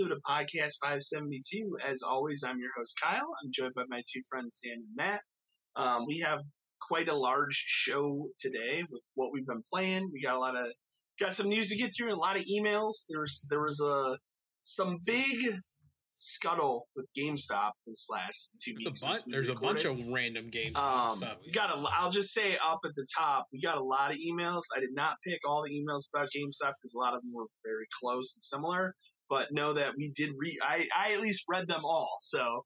Episode of Podcast 572. As always, I'm your host Kyle. I'm joined by my two friends Dan and Matt. Um, we have quite a large show today with what we've been playing. We got a lot of got some news to get through and a lot of emails. There's there was a some big scuttle with GameStop this last two a, weeks. bunch, since we there's a bunch of random games. Um, stuff. we got a. I'll just say up at the top, we got a lot of emails. I did not pick all the emails about GameStop because a lot of them were very close and similar. But know that we did read. I I at least read them all. So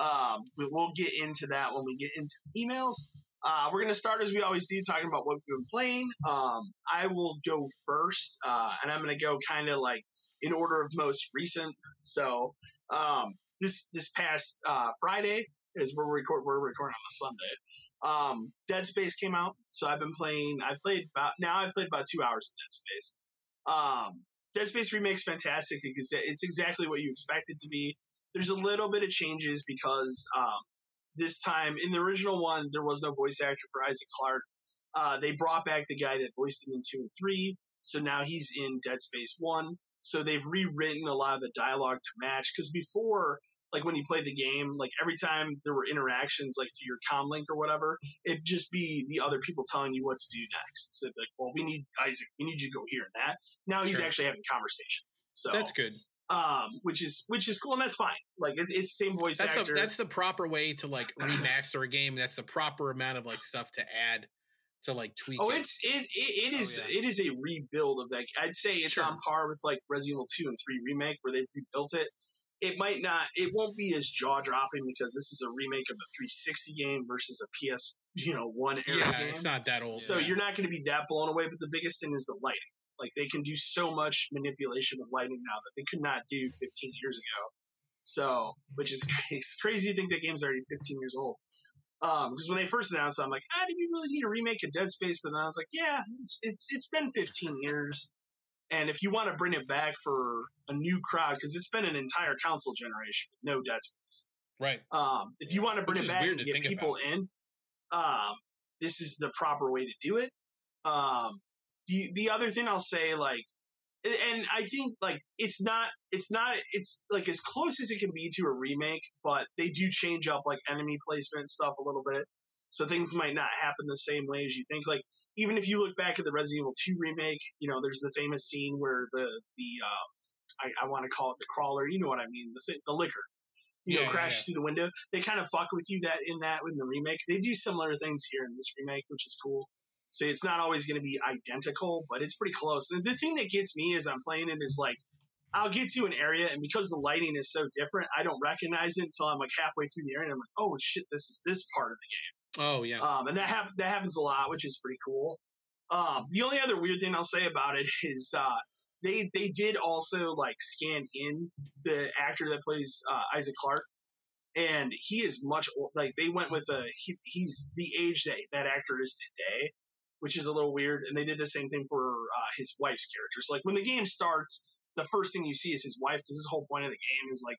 um, we, we'll get into that when we get into emails. Uh, we're gonna start as we always do, talking about what we've been playing. Um, I will go first, uh, and I'm gonna go kind of like in order of most recent. So um, this this past uh, Friday is where we record. We're recording on a Sunday. Um, Dead Space came out, so I've been playing. I played about now. I've played about two hours of Dead Space. Um, Dead Space remake's fantastic because it's exactly what you expect it to be. There's a little bit of changes because um, this time in the original one there was no voice actor for Isaac Clarke. Uh, they brought back the guy that voiced him in two and three, so now he's in Dead Space one. So they've rewritten a lot of the dialogue to match because before like when you played the game, like every time there were interactions, like through your comm link or whatever, it'd just be the other people telling you what to do next. So like, well, we need Isaac, we need you to go here and that. Now he's Sure. actually having conversations. So that's good. um, which is which is cool and that's fine. Like it's, it's the same voice That's actor. the, that's the proper way to like remaster a game. That's the proper amount of like stuff to add to like tweak. Oh, it. it's it, it, it Oh, is yeah. it is a rebuild of that. I'd say it's Sure. on par with like Resident Evil two and three remake where they've rebuilt it. It might not, it won't be as jaw dropping because this is a remake of a 360 game versus a PS you know one era yeah, game. it's not that old. So yeah. you're not going to be that blown away. But the biggest thing is the lighting. Like they can do so much manipulation with lighting now that they could not do 15 years ago. So, which is crazy. It's crazy to think that game's already 15 years old. Um, because when they first announced, it, I'm like, ah, do we really need a remake of Dead Space? But then I was like, yeah, it's it's it's been 15 years, and if you want to bring it back for a new crowd, because it's been an entire console generation, no Dead Space. right. Um, if you want to bring Which it back and to get people in, um, this is the proper way to do it. Um, the the other thing I'll say, like, and- and I think like it's not it's not it's like as close as it can be to a remake, but they do change up like enemy placement and stuff a little bit. So things might not happen the same way as you think. Like even if you look back at the Resident Evil 2 remake, you know, there's the famous scene where the the um, I, I want to call it the crawler. You know what I mean? The thi- the licker, you Yeah, know, yeah, crashes through the window. They kind of fuck with you that in that in the remake. They do similar things here in this remake, which is cool. So it's not always going to be identical, but it's pretty close. And the thing that gets me as I'm playing it is like I'll get to an area, and because the lighting is so different, I don't recognize it until I'm like halfway through the area. And I'm like, oh shit, this is this part of the Oh yeah. um, and that hap- that happens a lot, which is pretty cool. Um, the only other weird thing I'll say about it is uh, they they did also like scan in the actor that plays uh, Isaac Clarke, and he is much ol- like they went with a he, he's the age that that actor is today, which is a little weird. And they did the same thing for uh, his wife's character. So like when the game starts, the first thing you see is his wife because his whole point of the game is like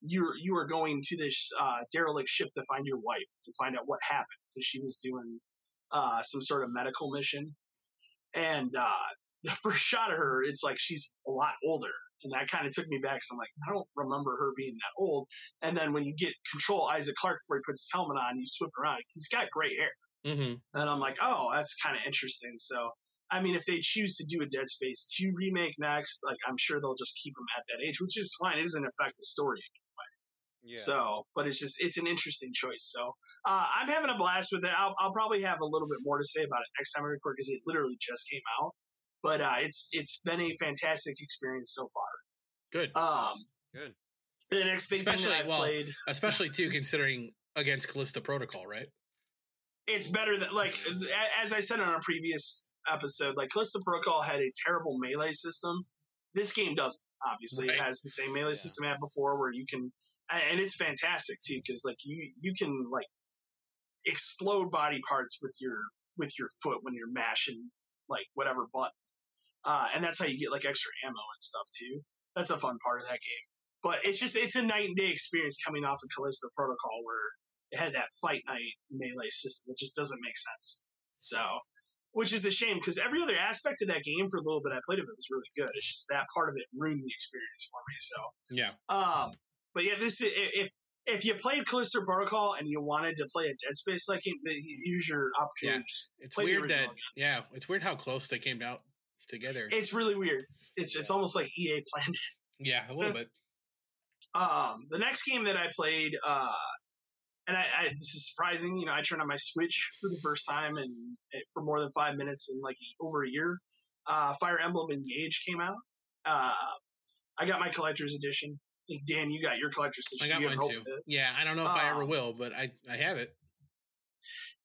you're you are going to this uh, derelict ship to find your wife to find out what happened because she was doing uh, some sort of medical mission, and uh, the first shot of her, it's like she's a lot older, and that kind of took me back. So I'm like, I don't remember her being that old. And then when you get control Isaac Clarke before he puts his helmet on, you swip around, he's got gray hair, Mm-hmm. and I'm like, oh, that's kind of interesting. So. I mean, if they choose to do a Dead Space 2 remake next, like I'm sure they'll just keep him at that age, which is fine. It doesn't affect the story Yeah. so, but it's just it's an interesting choice. So, uh, I'm having a blast with it. I'll, I'll probably have a little bit more to say about it next time I record because it literally just came out. But uh, it's it's been a fantastic experience so far. Good. Um, Good. The next big thing Especially- that I've well, played, especially too considering against Callisto Protocol, right? it's better than like as I said on a previous episode. Like Callisto Protocol had a terrible melee system. This game doesn't. Obviously, Right. it has the same melee Yeah. system it had before, where you can, and it's fantastic too, because like you you can like explode body parts with your with your foot when you're mashing like whatever button, uh, and that's how you get like extra ammo and stuff too. That's a fun part of that game. But it's just it's a night and day experience coming off of Callisto Protocol where it had that fight night melee system. that just doesn't make sense. So, which is a shame because every other aspect of that game for a little bit I played of it was really good. It's just that part of it ruined the experience for me. So, Yeah. um, but yeah, this if if you played Callisto Protocol and you wanted to play a Dead Space like game, use your opportunity. Yeah. It's weird that again. yeah, it's weird how close they came out together. it's really weird. It's it's almost like EA planned. it. yeah, a little bit. Um, the next game that I played, uh, and I, I this is surprising. You know, I turned on my Switch for the first time and for more than five minutes in like over a year. Uh, Fire Emblem Engage came out. Uh, I got my collector's edition. Dan, you got your collector's edition. I got You mine too. it. Yeah, I don't know if I ever Um, will, but I I have it.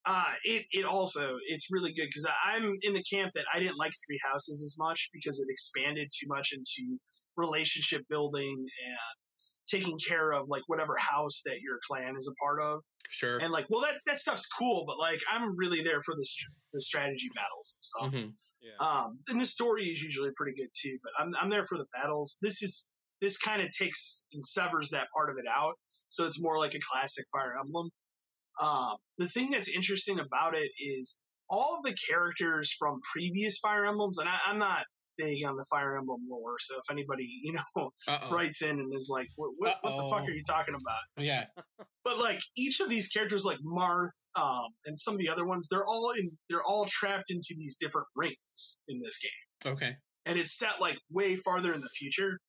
Uh, it it also it's really good because I'm in the camp that I didn't like Three Houses as much because it expanded too much into relationship building and taking care of like whatever house that your clan is a part of. Sure. and like well that that stuff's cool but like i'm really there for the, str- the strategy battles and stuff Mhm. Yeah. um and the story is usually pretty good too but i'm, I'm there for the battles this is this kind of takes and severs that part of it out so it's more like a classic fire emblem um the thing that's interesting about it is all the characters from previous fire emblems and I, i'm not big on the fire emblem lore so if anybody you know Uh-oh. writes in and is like what, what, what the fuck are you talking about Yeah. but like each of these characters like marth um, and some of the other ones they're all in they're all trapped into these different rings in this game Okay. and it's set like way farther in the future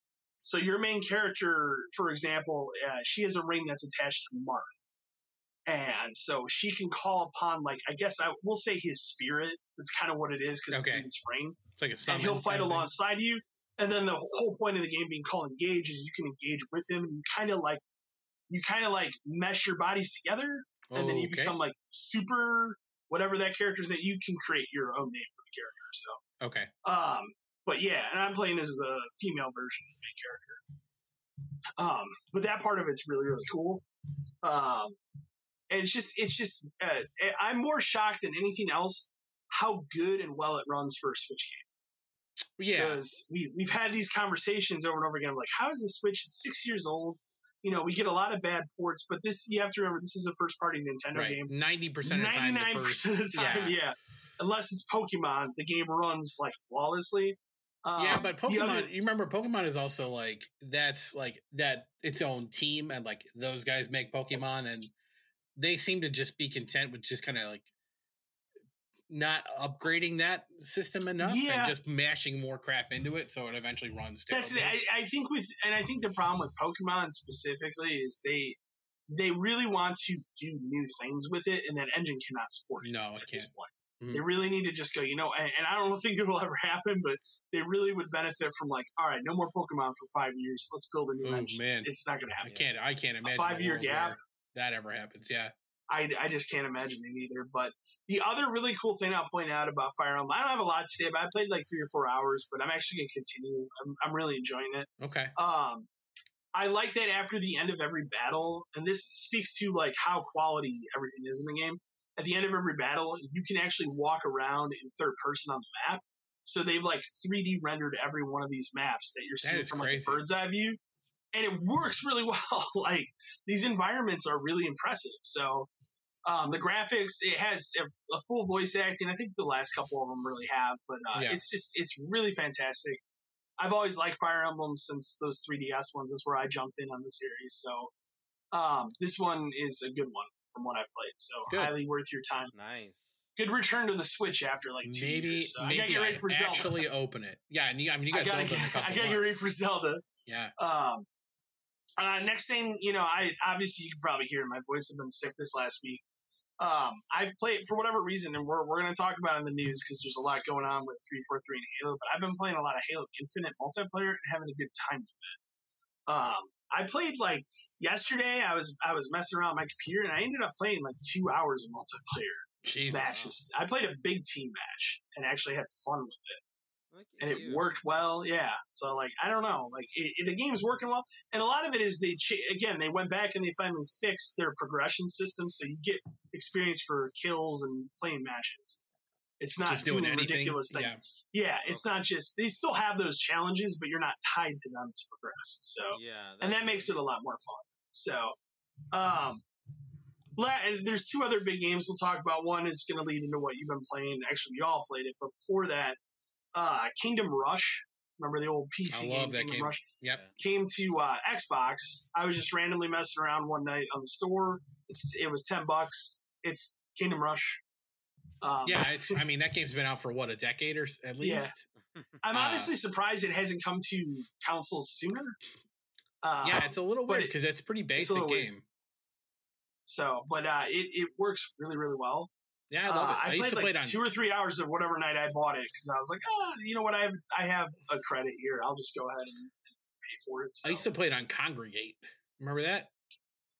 so your main character for example uh, she has a ring that's attached to marth and so she can call upon like i guess i will say his spirit that's kind of what it is because it's in his ring It's like a and he'll fight kind of thing. alongside you. And then the whole point of the game being called engage is you can engage with him, and you kind of like you kind of like mesh your bodies together, and then you Okay. become like super whatever that character's that you can create your own name for the character. So, Okay. um, but yeah, and I'm playing as the female version of the main character. Um, but that part of it's really really cool. Um, and it's just it's just uh, I'm more shocked than anything else how good and well it runs for a Switch game Yeah. because we we've had these conversations over and over again. Like, how is the Switch? It's six years old. You know, we get a lot of bad ports, but this you have to remember this is a first party Nintendo Right. game. Ninety percent of the time. Ninety the nine first- percent of the time, yeah. yeah. Unless it's Pokemon, the game runs like flawlessly. Um, yeah, but Pokemon. other- you remember Pokemon is also like that's like that its own team, and like those guys make Pokemon, and they seem to just be content with just kind of like not upgrading that system enough Yeah. and just mashing more crap into it, so it eventually runs. That's terrible. I, I think with and I think the problem with Pokemon specifically is they they really want to do new things with it, and that engine cannot support it no, it at can't. point. Mhm. They really need to just go, you know, and, and I don't think it will ever happen, but they really would benefit from like, all right, no more Pokemon for five years. Let's build a new Oh engine. man, It's not going to happen. I can't. I can't imagine a five-year gap? that ever happens. Yeah. I, I just can't imagine it either. But the other really cool thing I'll point out about Fire Emblem, I don't have a lot to say it. I played like three or four hours, but I'm actually going to continue. I'm, I'm really enjoying it. Okay. Um, I like that after the end of every battle, and this speaks to like how quality everything is in the game. At the end of every battle, you can actually walk around in third person on the map. So they've like 3D rendered every one of these maps that you're seeing is from like a bird's eye view, and it works really well. like these environments are really impressive. So um, the graphics, it has a, a full voice acting. I think the last couple of them really have, but uh, Yeah. it's just it's really fantastic. I've always liked Fire Emblem since those 3DS ones. That's where I jumped in on the series. So um, this one is a good one from what I've played. So Good. highly worth your time. Nice. Good return to the Switch after like two maybe years. So I maybe gotta get ready I'd for Zelda. actually open it. Yeah, you, I mean you I got gotta, Zelda in a get, couple I gotta get ready for Zelda. Yeah. Um, uh, next thing, you know, I obviously you can probably hear my voice has been sick this last week. Um, I've played for whatever reason, and we're, we're going to talk about it in the news because there's a lot going on with 343 and Halo, but I've been playing a lot of Halo Infinite multiplayer and having a good time with it. Um, I played like yesterday. I was I was messing around with my computer and I ended up playing like two hours of multiplayer Jesus. matches. I played a big team match and actually had fun with it Look and it you. worked well. Yeah. So like, I don't know, like it, it- the game's working well, and a lot of it is they ch- again they went back and they finally fixed their progression system, so you get experience for kills and playing matches. It's not Just doing, doing anything. ridiculous things. Yeah. Yeah, it's not just they still have those challenges, but you're not tied to them to progress. So Yeah, and that makes it a lot more fun. So, um, there's two other big games we'll talk about. One is going to lead into what you've been playing. Actually, we all played it, but before that, uh, Kingdom Rush. Remember the old PC I game, that Kingdom game. Rush? Yep. Came to uh, Xbox. I was just randomly messing around one night on the store. It's it was ten bucks. It's Kingdom Rush. Um, Yeah, it's. I mean, that game's been out for what a decade or at least. Yeah. I'm uh, honestly surprised it hasn't come to consoles sooner. Uh, Yeah, it's a little weird it- because it's a pretty basic weird. game. So, but uh, it it works really really well. Yeah, I love Uh, it. I, I used played to like play it on. two or three hours of whatever night I bought it because I was like, oh, you know what, I have I have a credit here. I'll just go ahead and pay for it. So. I used to play it on Kongregate. Remember that?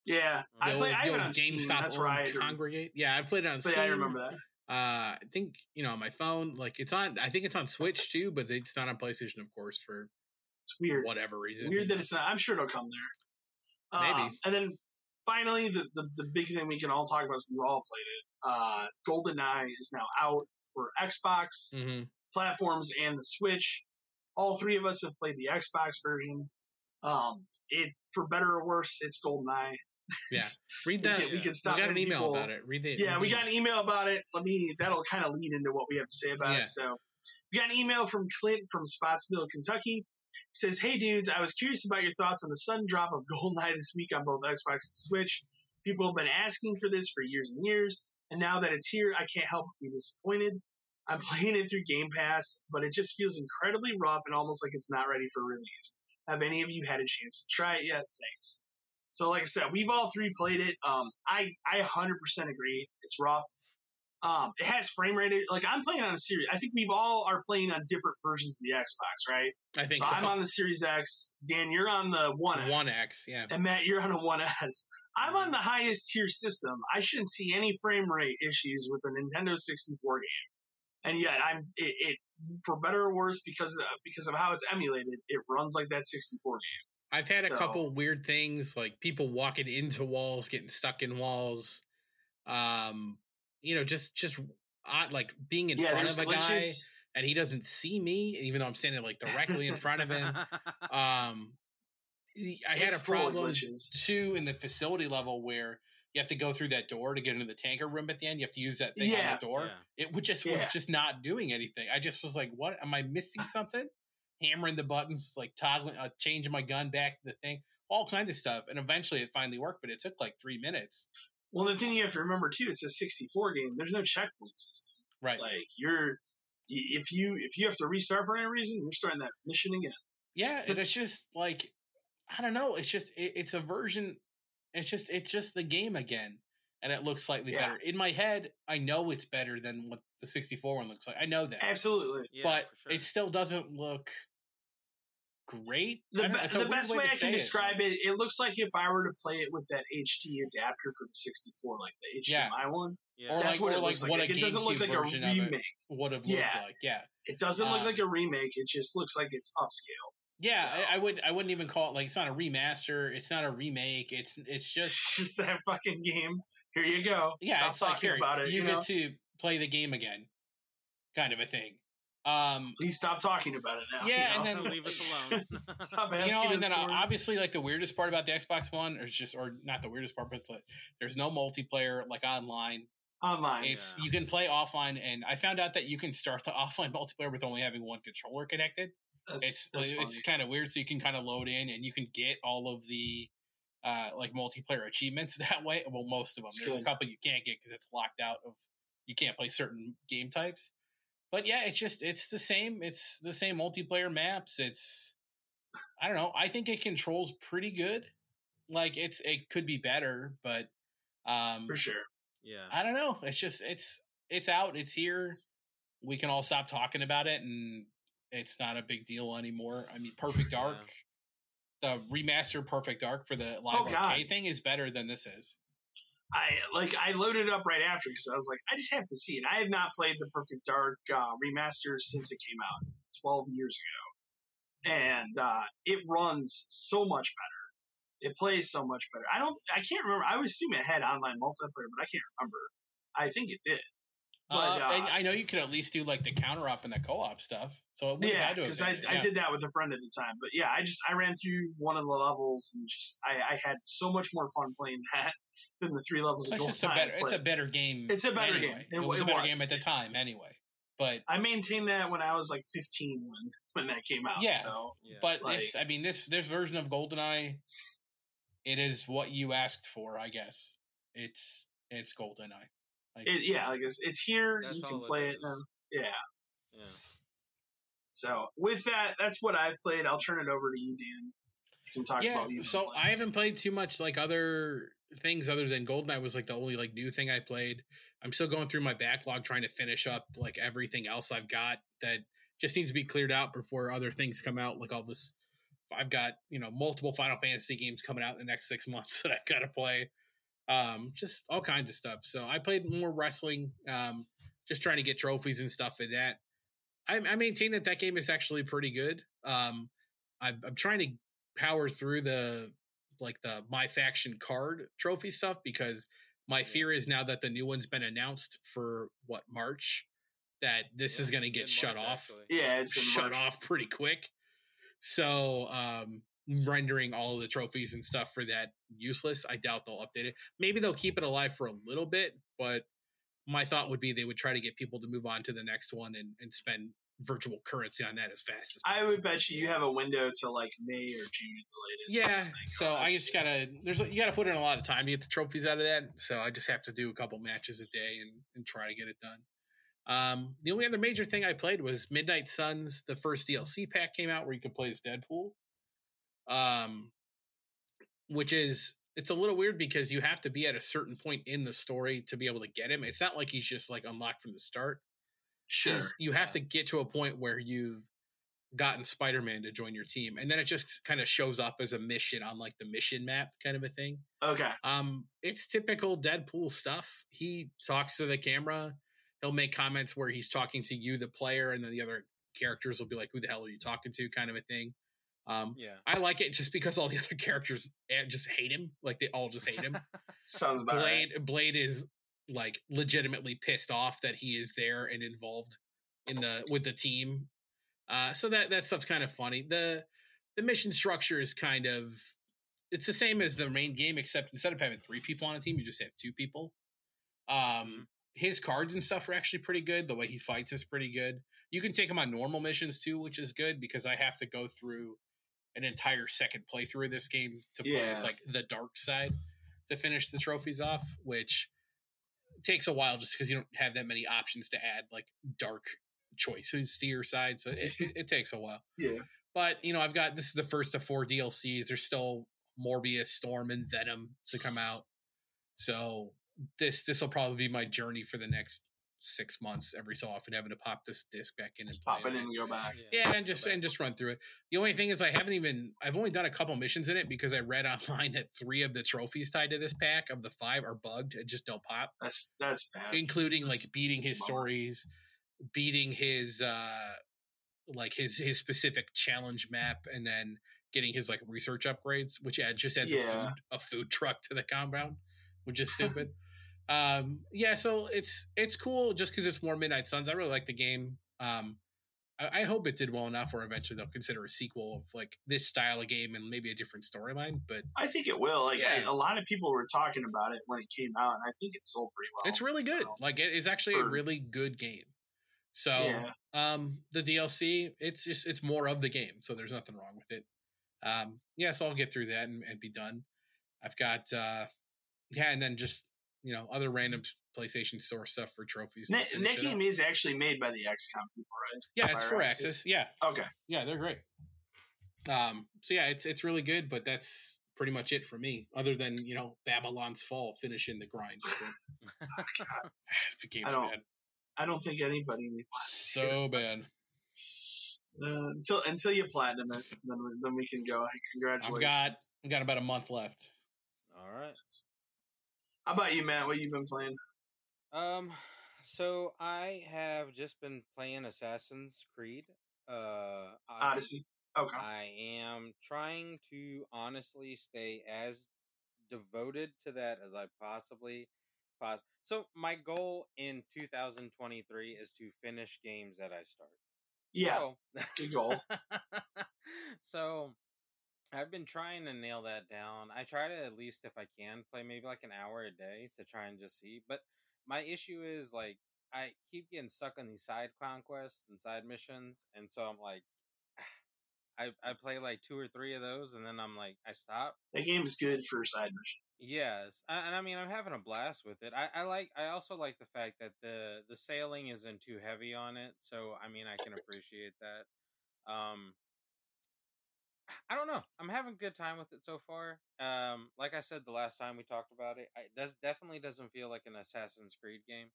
yeah, The I old, play. I have it on. GameStop That's right. Kongregate. Yeah, I played it on But Steam. I remember that. Uh, I think you know on my phone. Like it's on. I think it's on Switch too, but it's not on PlayStation, of course, for It's weird. whatever reason. Weird that it's not. I'm sure it'll come there. Maybe. Um, and then finally, the, the the big thing we can all talk about is we all played it. Uh, GoldenEye is now out for Xbox hmm platforms and the Switch. All three of us have played the Xbox version. Um, it for better or worse, it's GoldenEye. Yeah. Read We that. can, we can We stop. got an email people- about it. Read the. Yeah, read we got an email about it. Let me. That'll kind of lead into what we have to say about Yeah. it. So, we got an email from Clint from Spottsville, Kentucky. Says, "Hey dudes, I was curious about your thoughts on the sudden drop of GoldenEye this week on both Xbox and Switch. People have been asking for this for years and years, and now that it's here, I can't help but be disappointed. I'm playing it through Game Pass, but it just feels incredibly rough and almost like it's not ready for release. Have any of you had a chance to try it yet? Thanks." So, like I said, we've all three played it. Um, I I 100% agree. It's rough. Um, it has frame rate. Like I'm playing on a series. I think we've all are playing on different versions of the Xbox, right? I think so, so. I'm on the Series X. Dan, you're on the One X. One X. Yeah. And Matt, you're on a One S. I'm on the highest tier system. I shouldn't see any frame rate issues with a Nintendo 64 game. And yet, I'm it, it for better or worse because of, because of how it's emulated. It runs like that 64 game. I've had a couple weird things like people walking into walls, getting stuck in walls. Um, you know, just just odd, like being in yeah, front of a guy and he doesn't see me, even though I'm standing like directly in front of him. Um, I had It's a problem too in the facility level where you have to go through that door to get into the tanker room at the end. You have to use that thing Yeah. on the door. Yeah. It would just Yeah. was just not doing anything. I just was like, "What? Am I missing something?" Hammering the buttons, like toggling, uh, changing my gun back to the thing, all kinds of stuff. And eventually, it finally worked, but it took like three minutes. Well, the thing you have to remember too, it's a 64 game. There's no checkpoint system. Right? Like you're, if you if you have to restart for any reason, you're starting that mission again. Yeah, and it's just like I don't know. It's just it, it's a version. It's just it's just the game again, and it looks slightly Yeah. better in my head. I know it's better than what the 64 one looks like. I know that, Absolutely. Yeah, but for sure. it still doesn't look great. The, be- the best way, to I can say it. describe it, it looks like if I were to play it with that HD adapter for the 64, like the HDMI Yeah. one. yeah. or That's like- what or it looks like. what a Like, it doesn't look like a version of it remake. would have looked Yeah. like. Yeah, It doesn't look Um, like a remake. It just looks like it's upscale. yeah. So- I, I would I wouldn't even call it like it's not a remaster. It's not a remake. It's it's just just that fucking game. Here you go. yeah. Stop it's like talking here about it. you, You, get to play the game again, kind of a thing. Um, Please stop talking about it now. Yeah, you and then- leave us alone. stop you asking know, and us then uh, for obviously, like the weirdest part about the Xbox One, is just, or not the weirdest part, but like, there's no multiplayer like online. online. It's Yeah. you can play offline, and I found out that you can start the offline multiplayer with only having one controller connected. That's, it's that's it's kind of weird, so you can kind of load in, and you can get all of the uh like multiplayer achievements that way. Well, most of them. That's There's a couple you can't get because it's locked out of you can't play certain game types. But yeah, it's just it's the same. It's the same multiplayer maps. It's I don't know. I think it controls pretty good. Like it's it could be better, but um for sure. yeah. I don't know. It's just it's it's out. It's here. We can all stop talking about it, and it's not a big deal anymore. I mean, Perfect Dark. the remastered Perfect Dark for the live Oh, God. arcade thing is better than this is. I like I loaded it up right after because I was like, I just have to see it. I have not played the Perfect Dark uh, remaster since it came out twelve years ago, and uh, it runs so much better. It plays so much better. I don't. I can't remember. I was assuming it had online multiplayer, but I can't remember. I think it did. But, uh, and uh, I know you could at least do like the counter-op and the co-op stuff. So it would Yeah, have had to have because I, been I did that with a friend at the time. But yeah, I just I ran through one of the levels and just I, I had so much more fun playing that than the three levels of It's just a Goldeneye better. It's a better game. It's a better anyway. game. It, It- was it a better was, game at the time anyway. But I maintained that when I was like 15 when when that came out. Yeah. So Yeah. but Like- this, I mean, this this version of GoldenEye, it is what you asked for, I guess. It's it's GoldenEye. Like, it, yeah, like it's, it's here. That's you can play it play it is. now. Yeah. yeah. So with that, that's what I've played. I'll turn it over to you, Dan. You can talk yeah. about you've So playing. I haven't played too much like other things other than GoldenEye was like the only like new thing I played. I'm still going through my backlog trying to finish up like everything else I've got that just needs to be cleared out before other things come out. Like all this, I've got you know multiple Final Fantasy games coming out in the next six months that I've got to play. Um, just all kinds of stuff. So I played more wrestling, um, just trying to get trophies and stuff for that. I, I maintain that that game is actually pretty good. Um, I'm, I'm trying to power through the like the my faction card trophy stuff because my fear is now that the new one's been announced for what March that this is going to get shut March, off actually. yeah, it's in shut March. off pretty quick. So um rendering all the trophies and stuff for that useless. I doubt they'll update it. Maybe they'll keep it alive for a little bit, but my thought would be they would try to get people to move on to the next one and, and spend virtual currency on that as fast as I would bet you you have a window to like May or June at the latest. Yeah, so oh, I just gotta there's you gotta put in a lot of time to get the trophies out of that. So I just have to do a couple matches a day and, and try to get it done. Um, the only other major thing I played was Midnight Suns. The first DLC pack came out where you could play as Deadpool. Um, which is it's a little weird because you have to be at a certain point in the story to be able to get him. It's not like he's just like unlocked from the start sure. you have to get to a point where you've gotten Spider-Man to join your team, and then it just kind of shows up as a mission on like the mission map kind of a thing. Okay. Um, it's typical Deadpool stuff. He talks to the camera. He'll make comments where he's talking to you, the player, and then the other characters will be like, "Who the hell are you talking to?" kind of a thing. Um, Yeah. I like it just because all the other characters eh, just hate him. Like they all just hate him. Sounds about right. Blade Blade is like legitimately pissed off that he is there and involved in the with the team. Uh, so that that stuff's kind of funny. The the mission structure is kind of it's the same as the main game, except instead of having three people on a team, you just have two people. Um, his cards and stuff are actually pretty good. The way he fights is pretty good. You can take him on normal missions too, which is good because I have to go through an entire second playthrough of this game to play as like the dark side to finish the trophies off, which takes a while just because you don't have that many options to add like dark choices to your side. So it, it, it takes a while. Yeah. But you know, I've got this is the first of four DLCs. There's still Morbius, Storm, and Venom to come out. So this this will probably be my journey for the next six months. Every so often, having to pop this disc back in and play Pop it it. in and go back. Yeah, and just and just run through it. The only thing is, I haven't even I've only done a couple missions in it because I read online that three of the trophies tied to this pack of the five are bugged and just don't pop, That's that's bad. including That's- like beating his a stories, beating his uh like his his specific challenge map, and then getting his like research upgrades, which add just adds a food a food truck to the compound, which is stupid. um yeah, so it's it's cool just because it's more Midnight Suns. I really like the game. Um I, I hope it did well enough where eventually they'll consider a sequel of like this style of game and maybe a different storyline. But I think it will. Like Yeah. a lot of people were talking about it when it came out, and I think it sold pretty well. it's really good. Like it is actually a really good game. So yeah, um the DLC, it's just it's more of the game, so there's nothing wrong with it. Um yeah, so I'll get through that and, and be done. I've got uh yeah, and then just you know other random PlayStation Store stuff for trophies. to that, that game is actually made by the XCOM people, right? Yeah, it's Firaxis. Access. Yeah, Okay, yeah, they're great. Um, so yeah, it's it's really good, but that's pretty much it for me. Other than you know Babylon's Fall finishing the grind. the game's I don't- bad, I don't think anybody wants so it. bad. Uh, until until you platinum it, then we, then we can go. Congratulations! I've got I've got about a month left. All right. How about you, Matt? What you been playing? Um, so I have just been playing Assassin's Creed. Uh, Odyssey. Okay. I am trying to honestly stay as devoted to that as I possibly pos- So my goal in 2023 is to finish games that I start. Yeah, So, good goal. so I've been trying to nail that down. I try to at least if I can play maybe like an hour a day to try and just see. But my issue is like I keep getting stuck on these side conquests and side missions, and so I'm like, I I play like two or three of those, and then I'm like, I stop. That game's good for side missions. Yes, I- and I mean I'm having a blast with it. I, I like. I also like the fact that the the sailing isn't too heavy on it, so I mean I can appreciate that. Um, I don't know. I'm having a good time with it so far. Um, like I said the last time we talked about it, I, that definitely doesn't feel like an Assassin's Creed game.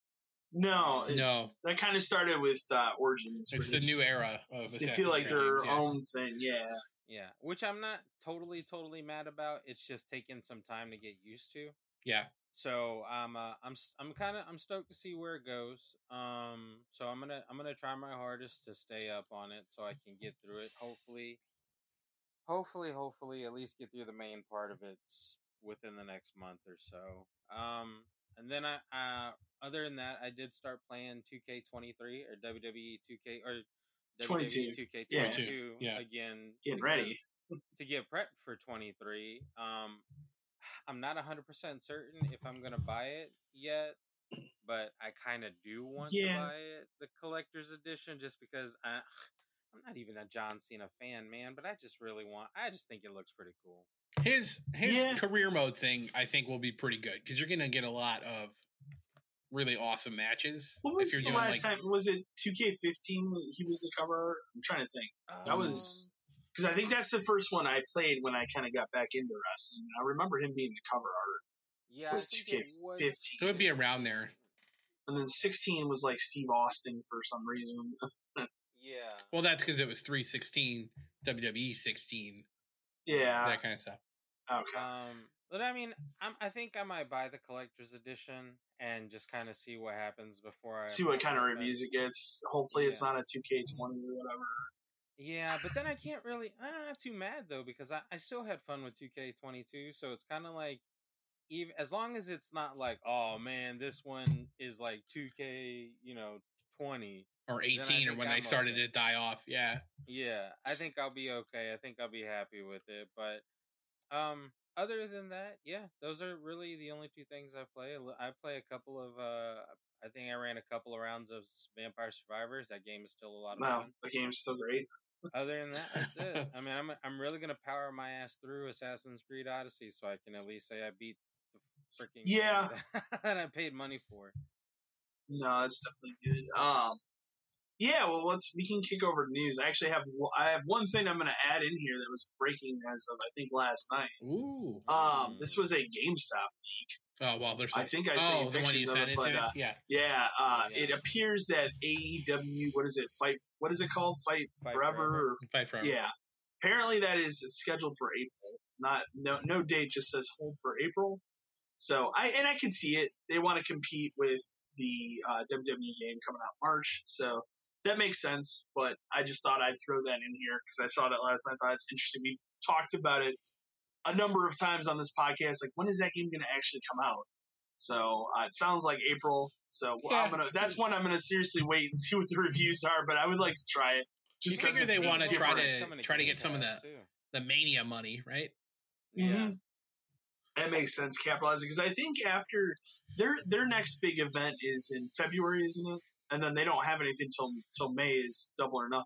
No, it- No, that kind of started with uh, Origins. it's the new era of. They feel like Creed their games, yeah. own thing. Yeah. Yeah, which I'm not totally totally mad about. It's just taking some time to get used to. Yeah, So I'm uh, I'm s- I'm kind of I'm stoked to see where it goes. Um, so I'm gonna I'm gonna try my hardest to stay up on it so I can get through it. Hopefully, hopefully, hopefully, at least get through the main part of it within the next month or so. Um, and then I uh, other than that, I did start playing 2K23 or WWE 2K or E 22. 2K22 Yeah. Yeah. again. Getting ready. to get prep for 23. Um, I'm not 100% certain if I'm going to buy it yet, but I kind of do want Yeah. to buy it, the collector's edition, just because I, I'm not even a John Cena fan, man, but I just really want, I just think it looks pretty cool. his his Yeah. career mode thing I think will be pretty good because you're gonna get a lot of really awesome matches. What was if you're the doing last like time? Was it 2K15? He was the cover. I'm trying to think. That Um, was because I think that's the first one I played when I kind of got back into wrestling. I remember him being the cover art, yeah, I was think it was- 2K15. it would be around there. and then 16 was like Steve Austin for some reason. Yeah. Well, that's because it was 316, WWE 16, yeah. that kind of stuff. Okay. Um, but I mean, I'm, I think I might buy the collector's edition and just kind of see what happens before I See what kind of reviews it gets. Hopefully, it's not a 2K20 or whatever. Yeah, but then I can't really. I'm not too mad though because I, I still had fun with 2K22, so it's kind of like even as long as it's not like oh man this one is like 2K you know 20. Or 18, or when I'm they started okay. to die off. Yeah. Yeah, I think I'll be okay. I think I'll be happy with it. But um, other than that, yeah, those are really the only two things I play. I play a couple of. uh I think I ran a couple of rounds of Vampire Survivors. That game is still a lot of No, fun. the game's still great. Other than that, that's it. I mean, I'm I'm really gonna power my ass through Assassin's Creed Odyssey, so I can at least say I beat the freaking Yeah. that I paid money for. No, it's definitely good. Um, yeah. Well, let's we can kick over to news. I actually have I have one thing I'm going to add in here that was breaking as of I think last night. Ooh. Um, this was a GameStop. Leak. Oh, well, there's. I think I seen oh, pictures you of it, it but, uh. Yeah. Yeah, uh, Yeah. it appears that AEW, what is it, fight? What is it called? Fight, Fight forever? Forever. or- Fight forever. yeah. Apparently, that is scheduled for April. Not no no date, just says hold for April. So I and I can see it. They want to compete with the uh, WWE game coming out March, so that makes sense. But I just thought I'd throw that in here because I saw that last night. I thought it's interesting. We've talked about it a number of times on this podcast. Like, when is that game going to actually come out? So uh, it sounds like April. So well, I'm gonna. That's one I'm gonna seriously wait and see what the reviews are. But I would like to try it. Just because they wanna try to- try to get some of the- too. The Mania money, right? Yeah. Mhm. That makes sense, capitalizing because I think after their their next big event is in February, isn't it? And then they don't have anything till till May is double or nothing.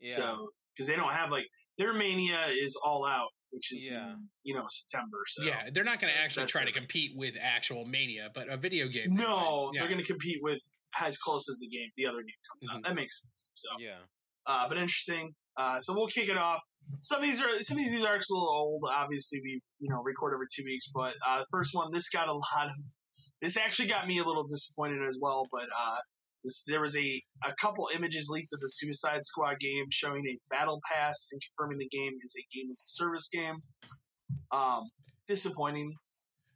Yeah. So because they don't have like their mania is all out, which is Yeah. in, you know September. So Yeah, they're not going to actually That's try to compete with actual Mania, but a video game. no. Yeah. they're going to compete with as close as the game the other game comes out. Mhm. That makes sense. So yeah. uh, but interesting. Uh, so we'll kick it off. Some of these are some of these arcs are a little old. Obviously, we've you know recorded over two weeks, but uh, the first one this got a lot of. This actually got me a little disappointed as well. But uh, This, there was a, a couple images leaked of the Suicide Squad game showing a battle pass and confirming the game is a game as a service game. Um, disappointing.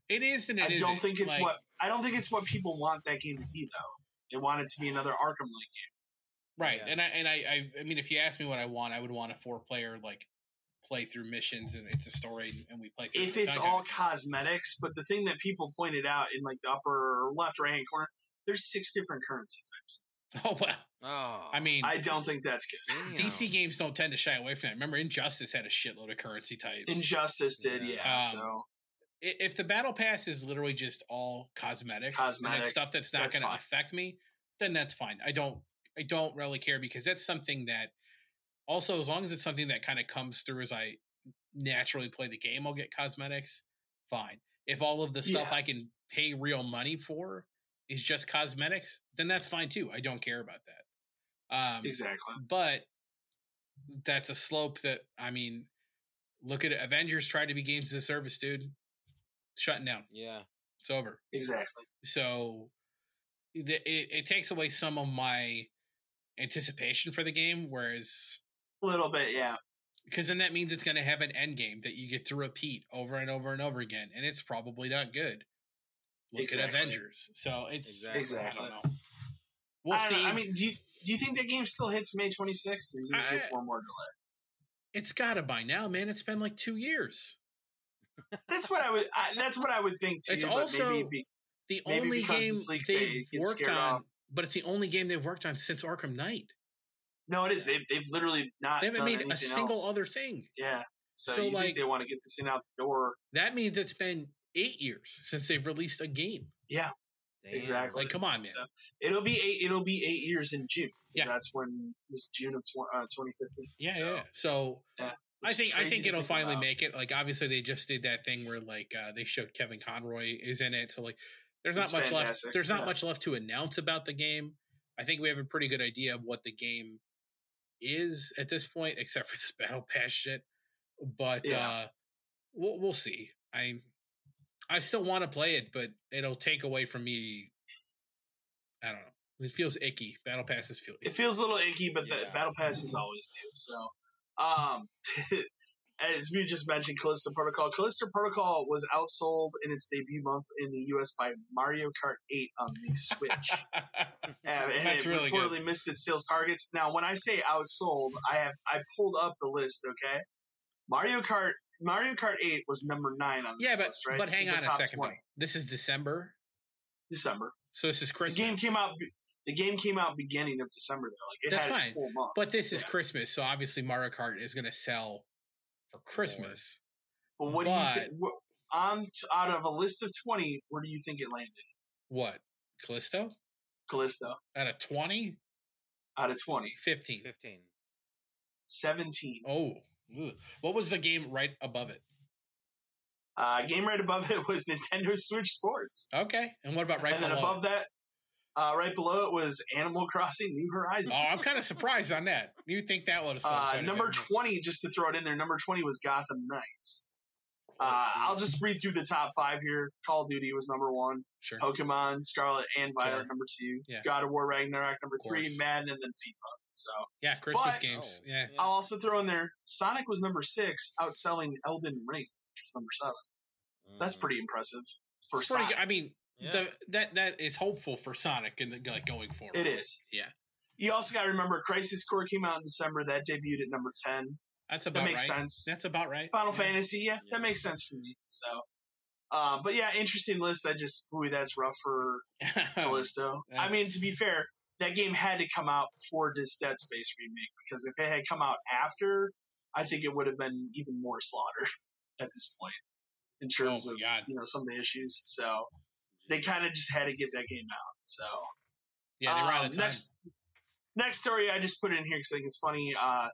It is, and it I don't think it's Like, what I don't think it's what people want that game to be though. They want it to be another Arkham like game. Right, Yeah. and I and I, I I mean, if you ask me what I want, I would want a four player like play through missions and it's a story and we play. through If it's Okay. all cosmetics, but the thing that people pointed out in like the upper left right hand corner, there's six different currency types. oh well, Oh, I mean, I don't think that's good. damn. DC games don't tend to shy away from that. Remember, Injustice had a shitload of currency types. Injustice did, Yeah. yeah. Um, so if the battle pass is literally just all cosmetics, and Cosmetic, it's stuff that's not going to affect me, then that's fine. I don't I don't really care because that's something that also as long as it's something that kind of comes through as I naturally play the game, I'll get cosmetics. Fine. If all of the stuff Yeah. I can pay real money for is just cosmetics, then that's fine too. I don't care about that. Um, exactly. but that's a slope that I mean, look at it. Avengers tried to be games as a service, dude. Shutting down. Yeah. It's over. Exactly. So it, it, it takes away some of my anticipation for the game. Whereas, A little bit, yeah. because then that means it's going to have an end game that you get to repeat over and over and over again, and it's probably not good. Look Exactly. at Avengers. So it's Exactly. I don't know. We'll I, see. know. I mean, do you, do you think that game still hits May 26th? Or do you think I- it's one more delay? it's got to by now, man. It's been like two years. That's what I would. I, that's what I would think too. It's but also- maybe, The Maybe only game they've worked on, off. But it's the only game they've worked on since Arkham Knight. no, it is. They've, they've literally not. They haven't done made a single else. other thing. Yeah. So, So, you like- think they want to get this in out the door? That means it's been eight years since they've released a game. Damn. Exactly. Like, come on, man. So, it'll be eight. It'll be eight years in June. Yeah. That's when it was June of tw- uh, 2015. Yeah, so, yeah. yeah. So yeah, I think I think it'll think finally about. make it. Like obviously they just did that thing where like uh, they showed Kevin Conroy is in it. So like there's not It's much left. There's not yeah. much left to announce about the game. I think we have a pretty good idea of what the game is at this point, except for this battle pass shit. But Yeah. uh we'll we'll see. I I still want to play it, but it'll take away from me. I don't know. It feels icky. Battle passes feel. It feels a little icky, but the battle passes always do. So, um, as we just mentioned, Callisto Protocol. Callisto Protocol was outsold in its debut month in the U.S. by Mario Kart 8 on the Switch. and, and That's it really good. reportedly missed its sales targets. Now, when I say outsold, I have I pulled up the list. Okay, Mario Kart Mario Kart 8 was number nine on this Yeah, but list, right? but This hang on the a second 20. This is December, December. so this is The Christmas. game came out. The game came out beginning of December. Though, like it That's had its fine. full month. but this is Yeah. Christmas, so obviously Mario Kart is going to sell for Christmas. But what do you think? What, on out of a list of twenty, where do you think it landed? What? Callisto? Callisto Out of 20? out of 20. 15. 15. 17. Oh. ugh. What was the game right above it? Uh, game right above it was Nintendo Switch Sports, Okay. And what about right and then below? above that, uh, right below it was Animal Crossing New Horizons. Oh, I'm kind of surprised on that. You think that would have sold Uh, number bit. 20, just to throw it in there, number 20 was Gotham Knights. Uh, I'll just read through the top five here. Call of Duty was number one. Sure. Pokemon Scarlet and Violet Sure. number two. Yeah. God of War Ragnarok number three. course. Madden and then FIFA. So Yeah, Christmas But- games. Oh, Yeah. I'll also throw in there Sonic was number six, outselling Elden Ring, which was number seven. So that's Mm. pretty impressive for It's pretty Sonic. good. I mean, Yeah. the, that that is hopeful for Sonic and the, like going forward. It is. Yeah. You also got to remember Crisis Core came out in December. That debuted at number 10. That's about That makes right. sense. That's about right. Final Yeah. Fantasy, yeah, Yeah. that makes sense for me. So, uh, but yeah, interesting list. I just, boy, that's rough for Callisto. I mean, to be fair, that game had to come out before this Dead Space remake because if it had come out after, I think it would have been even more slaughter at this point in terms Oh of God. you know some of the issues. So they kind of just had to get that game out. So yeah, they were out um, of time. next next story I just put in here because I think it's funny. Uh,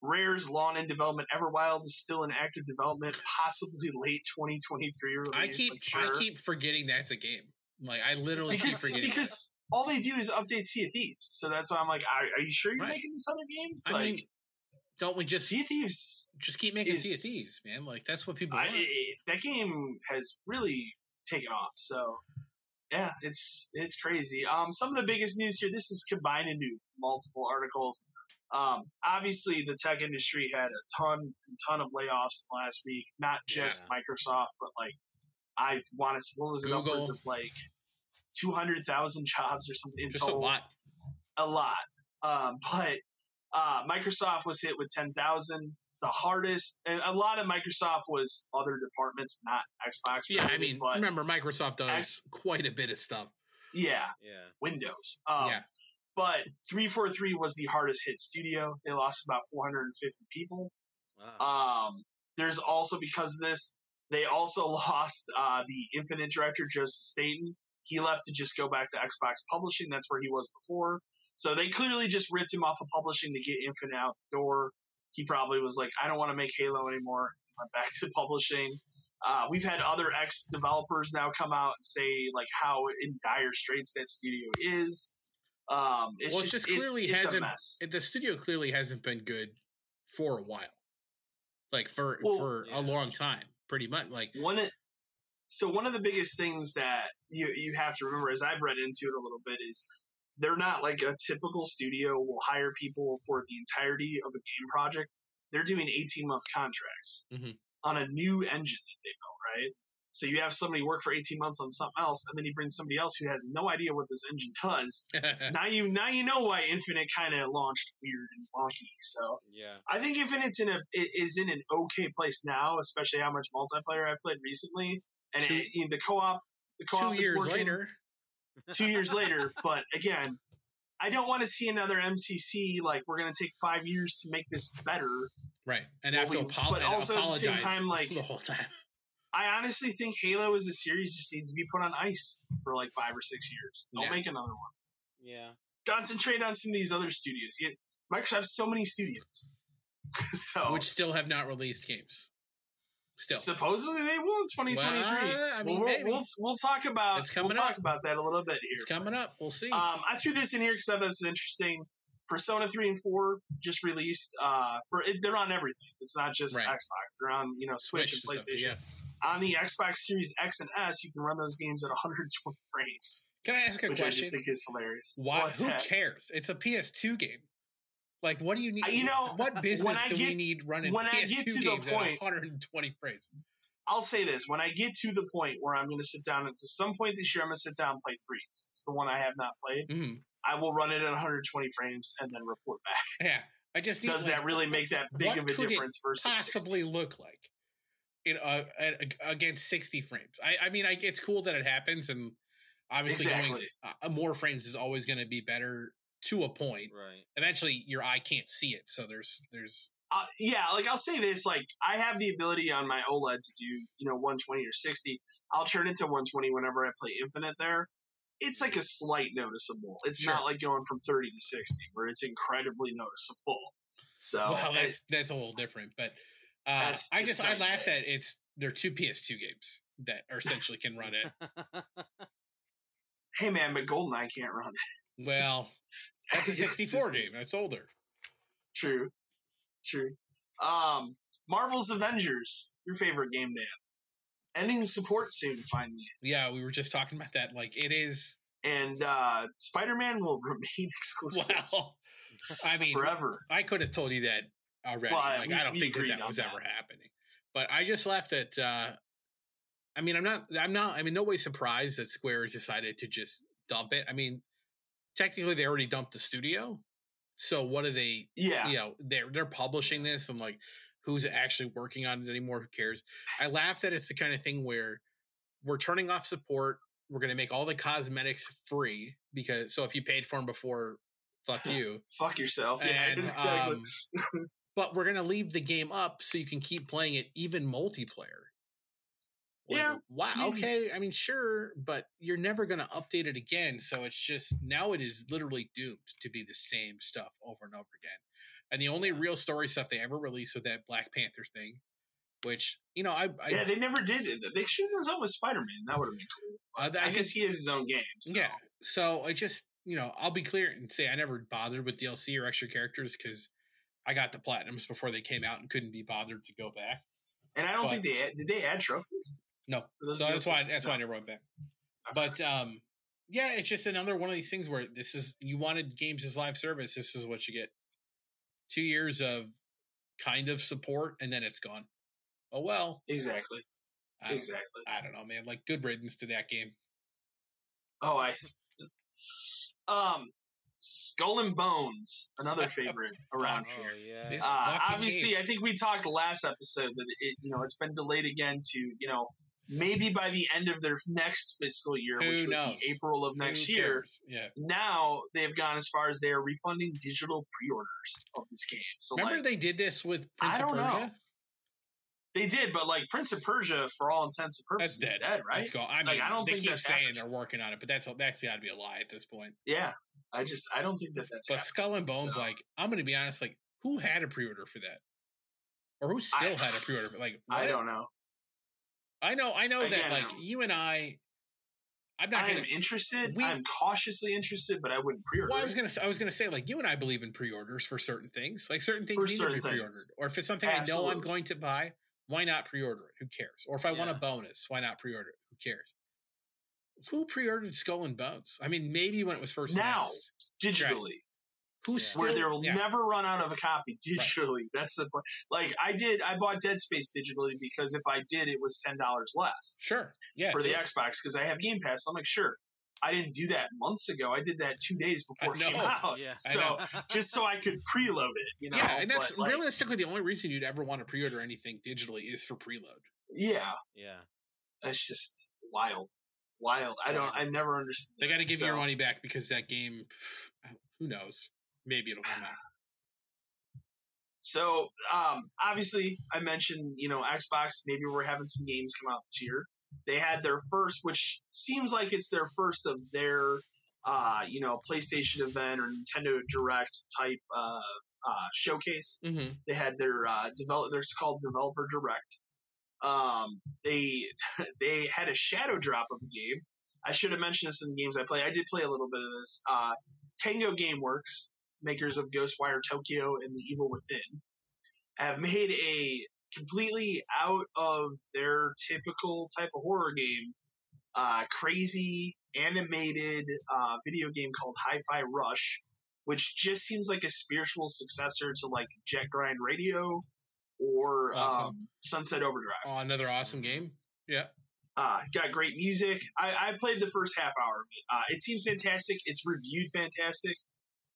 Rare's Lawn and Development Everwild is still in active development, possibly late 2023 release. I keep I'm sure. I keep forgetting that's a game. Like I literally because keep forgetting. because all they do is update Sea of Thieves. So that's why I'm like, are, are you sure you're Right. making this other game? I like, mean, don't we just Sea of Thieves, just keep making Sea of Thieves, man? Like that's what people I, that game has really taken off. So yeah, it's it's crazy. Um, some of the biggest news here. This is combined into multiple articles. Um, obviously, the tech industry had a ton ton of layoffs last week. Not just Yeah. Microsoft, but like I want to. What was it? Google. Upwards of like two hundred thousand jobs or something in Just a total lot. a lot. Um, but uh, Microsoft was hit with 10,000. The hardest, and a lot of Microsoft was other departments, not Xbox. Yeah, I mean, but remember Microsoft does X- quite a bit of stuff. yeah, Yeah. Windows. Um, Yeah. But 343 was the hardest hit studio. They lost about 450 people. Wow. Um, there's also because of this, they also lost uh, the Infinite director Joseph Staten. He left to just go back to Xbox Publishing. That's where he was before. So they clearly just ripped him off of publishing to get Infinite out the door. He probably was like, I don't want to make Halo anymore. He went back to publishing. Uh, we've had other ex developers now come out and say like how in dire straits that studio is. Um, it's Well, it just, just clearly it's, it's a hasn't- mess. It- the studio clearly hasn't been good for a while, like for Well, for yeah. a long time, pretty much. Like one so one of the biggest things that you you have to remember as I've read into it a little bit is they're not like a typical studio will hire people for the entirety of a game project. They're doing 18 month contracts Mhm. on a new engine that they built, right? So you have somebody work for 18 months on something else, and then you bring somebody else who has no idea what this engine does. now you now you know why Infinite kind of launched weird and wonky. So Yeah. I think Infinite's in a is in an okay place now, especially how much multiplayer I've played recently, and Two- it, the co-op the co-op two is years working later, two years later. But again, I don't want to see another MCC like we're going to take five years to make this better. right? And Well, have to we- apo- but also at the same time, like- the whole time. I honestly think Halo as a series just needs to be put on ice for like five or six years. Don't Yeah. make another one. Yeah. Concentrate on some of these other studios. You- Microsoft has so many studios, so which still have not released games. Still, supposedly they will in 2023. Well, I mean, well, we'll, we'll talk about we'll talk up. about that a little bit here. it's coming up. We'll see. Um, I threw this in here because I thought this was interesting. Persona three and four just released. Uh, for it, they're on everything. It's not just Right. Xbox. They're on you know Switch, and and stuff, PlayStation. yeah. On the Xbox Series X and S, you can run those games at 120 frames, Can I ask a question? which I just think is hilarious. Why? What's Who that? cares? It's a PS2 game. Like, what do you need? You know, what business I do we need running when I PS2 get to the games point- at 120 frames? I'll say this: when I get to the point where I'm going to sit down, at some point this year, I'm going to sit down and play three. It's the one I have not played. Mhm. I will run it at 120 frames and then report back. Yeah, I just need, Does like, that really make that big of a difference versus 60? possibly look like in uh, against 60 frames? I, I mean, I, it's cool that it happens, and obviously going uh, more frames is always going to be better to a point. Right. Eventually, your eye can't see it, so there's there's uh, yeah, like I'll say this, like I have the ability on my OLED to do, you know, 120 or 60. I'll turn it to 120 whenever I play Infinite there. It's like a slight noticeable. It's Sure. not like going from 30 to 60 where it's incredibly noticeable. So well, that's that's a little different, but uh, That's I just just I laugh that it's there are two PS2 games that are essentially can run it. hey man, but GoldenEye can't run it. Well, that's a 64 game. That's older. True, true. Um, Marvel's Avengers, your favorite game, Dan. Ending support soon, finally. Yeah, we were just talking about that. Like it is. And uh, Spider Man will remain exclusive Well, I mean, forever. I could have told you that already. Well, I- like we- I don't think that that was that. ever happening. But I just left it. Uh, I mean, I'm not. I'm not. I'm in no way surprised that Square has decided to just dump it. I mean, technically, they already dumped the studio. So what are they? Yeah. You know, they're they're publishing this and like, who's actually working on it anymore? Who cares? I laugh that it's the kind of thing where we're turning off support. We're going to make all the cosmetics free because so if you paid for them before, fuck you. Fuck yourself. Yeah, exactly. um, but we're gonna leave the game up so you can keep playing it, even multiplayer. Yeah, Wow. Okay. I mean, sure, but you're never gonna update it again. So it's just now it is literally doomed to be the same stuff over and over again. And the only real story stuff they ever released was that Black Panther thing, which you know I, I yeah, they never did it. They should have done something with Spider Man. That would have been cool. I, I, guess he has his own game. So. Yeah. So I just, you know, I'll be clear and say I never bothered with DLC or extra characters because I got the platinums before they came out and couldn't be bothered to go back. And I don't But- think they did they add trophies. No. So that's why that's why I never went back. But um, yeah, it's just another one of these things where this is you wanted games as live service. This is what you get. Two years of kind of support, and then it's gone. Oh well. Exactly. I Exactly. I don't know, man. Like good riddance to that game. Oh, I. Um, Skull and Bones, another favorite around Oh here. yeah. Uh, obviously, game. I think we talked last episode that it, you know, it's been delayed again to you know maybe by the end of their next fiscal year, Who which would knows? be April of next year. Yeah. Now they've gone as far as they are refunding digital pre-orders of this game. So Remember like, they did this with Prince of don't know. Persia? they did, but like Prince of Persia, for all intents and That's purposes, dead. is dead, right? I mean, Like, I don't they think keep that's saying they're working on it, but that's that's got to be a lie at this point. Yeah, I just I don't think that that's. But happening. Skull and Bones, So- like, I'm going to be honest, like, who had a pre-order for that, or who still I- had a pre-order? For, like, I don't know. I know, I know that, Again, like, um, you and I, I'm not I am interested. we- I'm cautiously interested, but I wouldn't pre-order. Well, I was gonna, say, I was gonna say, like, you and I believe in pre-orders for certain things. Like, certain things For need to be things. pre-ordered, or if it's something I know I'm going to buy, why not pre-order it? Who cares? Or if I want a bonus, why not pre-order it? Who cares? Who pre-ordered Skull and Bones? I mean, maybe when it was first Now, announced. digitally, Who Yeah. still? where there will yeah. never run out of a copy digitally. That's the point. Like I did, I bought Dead Space digitally because if I did, it was ten dollars less Sure. Yeah. for the do. Xbox because I have Game Pass. I'm like, sure. I didn't do that months ago. I did that two days before it I came out. Yeah. So just so I could preload it, you know. yeah, and that's But, like, realistically the only reason you'd ever want to pre-order anything digitally is for preload. yeah. yeah. That's just wild, wild. I don't. I never understood. They got to that. give you your money back because that game, who knows? Maybe it'll come out. So, um, obviously, I mentioned, you know, Xbox, maybe we're having some games come out this year. They had their first, which seems like it's their first of their, uh, you know, PlayStation event or Nintendo Direct type uh, uh, showcase. Mm-hmm. They had their uh, develop. It's called Developer Direct. Um, they they had a shadow drop of a game. I should have mentioned this in the games I play. I did play a little bit of this. Uh, Tango GameWorks, makers of Ghostwire Tokyo and The Evil Within, have made a completely out of their typical type of horror game, uh, crazy animated uh, video game called Hi-Fi Rush, which just seems like a spiritual successor to like Jet Grind Radio or Awesome. um, Sunset Overdrive. Oh, another awesome game. Yeah. Uh, got great music. I, I played the first half hour. it. Uh, it seems fantastic. It's reviewed fantastic.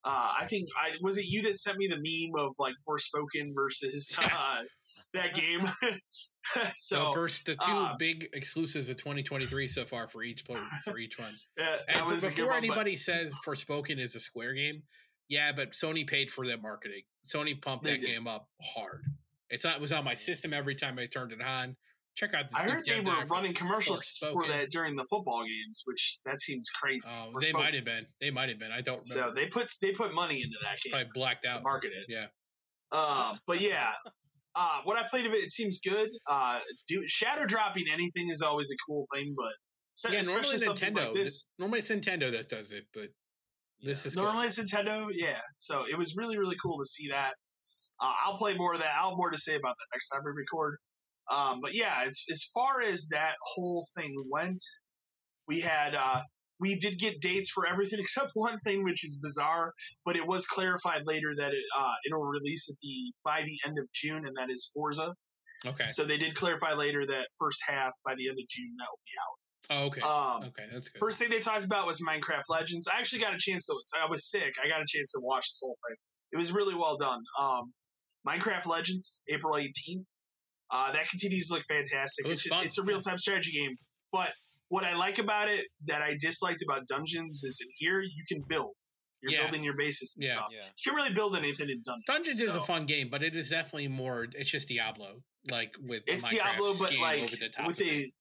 Uh, I think I was it you that sent me the meme of like Forspoken versus uh, that game. So, so first, the two uh, big exclusives of 2023 so far for each player, for each one. that And for- before one, but- anybody says Forspoken is a Square game, yeah, but Sony paid for that marketing. Sony pumped They that did. game up hard. It's not, it was on my system every time I turned it on. Check out this. I heard they were running commercials for that during the football games, which that seems crazy. Oh, they might have been. They might have been. I don't remember. So they put they put money into that game. Probably blacked out. to market it. Yeah. Uh, but yeah, uh, what I played of it, it seems good. Uh, do shadow dropping anything is always a cool thing, but Yeah, normally especially Nintendo. like this. Normally it's Nintendo that does it, but this Yeah. is cool. Normally it's Nintendo, yeah. So it was really really cool to see that. Uh, I'll play more of that. I'll have more to say about that next time we record. Um, but yeah, it's, as far as that whole thing went, we had uh, we did get dates for everything except one thing, which is bizarre. But it was clarified later that it uh, it'll release at the by the end of June, and that is Forza. okay. So they did clarify later that first half by the end of June that will be out. Oh, okay. Um, okay, that's good. First thing they talked about was Minecraft Legends. I actually got a chance to. I was sick. I got a chance to watch this whole thing. It was really well done. Um, Minecraft Legends, April 18th. Uh, that continues to look fantastic. It It's just fun, it's a real time strategy game. But what I like about it that I disliked about Dungeons is in here you can build. You're Yeah. building your bases and Yeah. stuff. Yeah. You can really build anything in Dungeons. Dungeons is a fun game, but it is definitely more. It's just Diablo, like with It's Minecraft Diablo, but like over the top with of it. a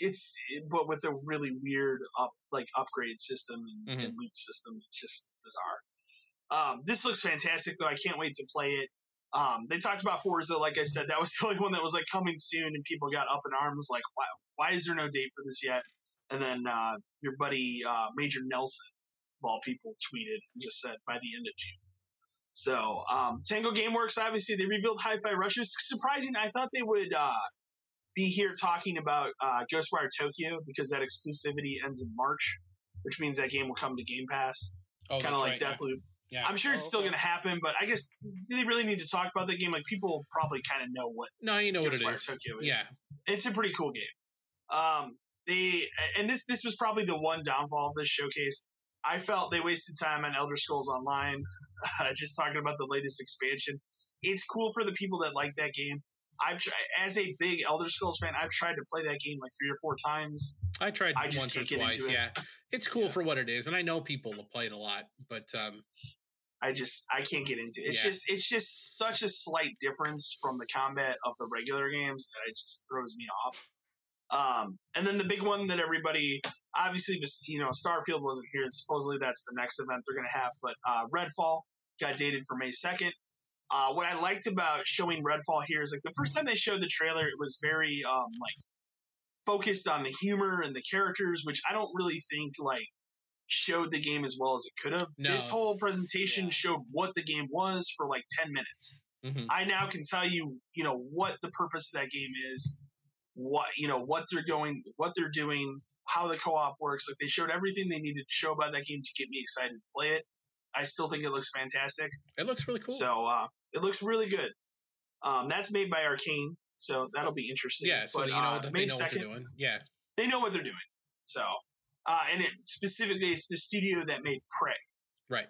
it's but with a really weird up like upgrade system and, Mhm. and loot system. It's just bizarre. Um, this looks fantastic though. I can't wait to play it. Um, they talked about Forza, like I said, that was the only one that was like coming soon, and people got up in arms, like, why, why is there no date for this yet? And then uh, your buddy uh, Major Nelson, of all people, tweeted and just said by the end of June. So um, Tango GameWorks, obviously, they revealed Hi-Fi Rush. It was surprising. I thought they would uh, be here talking about uh, Ghostwire Tokyo because that exclusivity ends in March, which means that game will come to Game Pass, Oh, kind of like right, Deathloop. Yeah. Yeah. I'm sure it's Oh, still okay. going to happen, but I guess do they really need to talk about that game? Like people probably kind of know what No, you know what it Ghostwire is. Tokyo is. Yeah. it's a pretty cool game. Um, they and this this was probably the one downfall of this showcase. I felt they wasted time on Elder Scrolls Online, uh, just talking about the latest expansion. It's cool for the people that like that game. I've tried, as a big Elder Scrolls fan, I've tried to play that game like three or four times. I tried I just once or can't get twice. into it. Yeah. It's cool Yeah. for what it is. And I know people will play it a lot, but um, I just I can't get into it. It's Yeah. just it's just such a slight difference from the combat of the regular games that it just throws me off. Um, and then the big one that everybody obviously was you know Starfield wasn't here. Supposedly that's the next event they're going to have, but uh, Redfall got dated for May second. Uh, what I liked about showing Redfall here is like the first time they showed the trailer, it was very um, like focused on the humor and the characters, which I don't really think like showed the game as well as it could have. No. This whole presentation Yeah. showed what the game was for like 10 minutes. mhm. I now can tell you, you know, what the purpose of that game is, what, you know, what they're going, what they're doing, how the co-op works. Like they showed everything they needed to show about that game to get me excited to play it. I still think it looks fantastic. it looks really cool. So, uh, it looks really good. Um, that's made by Arcane, so that'll be interesting. yeah. So But, you know uh, May they know what 2nd, they're doing. Yeah. they know what they're doing. So, uh, and it specifically, it's the studio that made Prey. Right.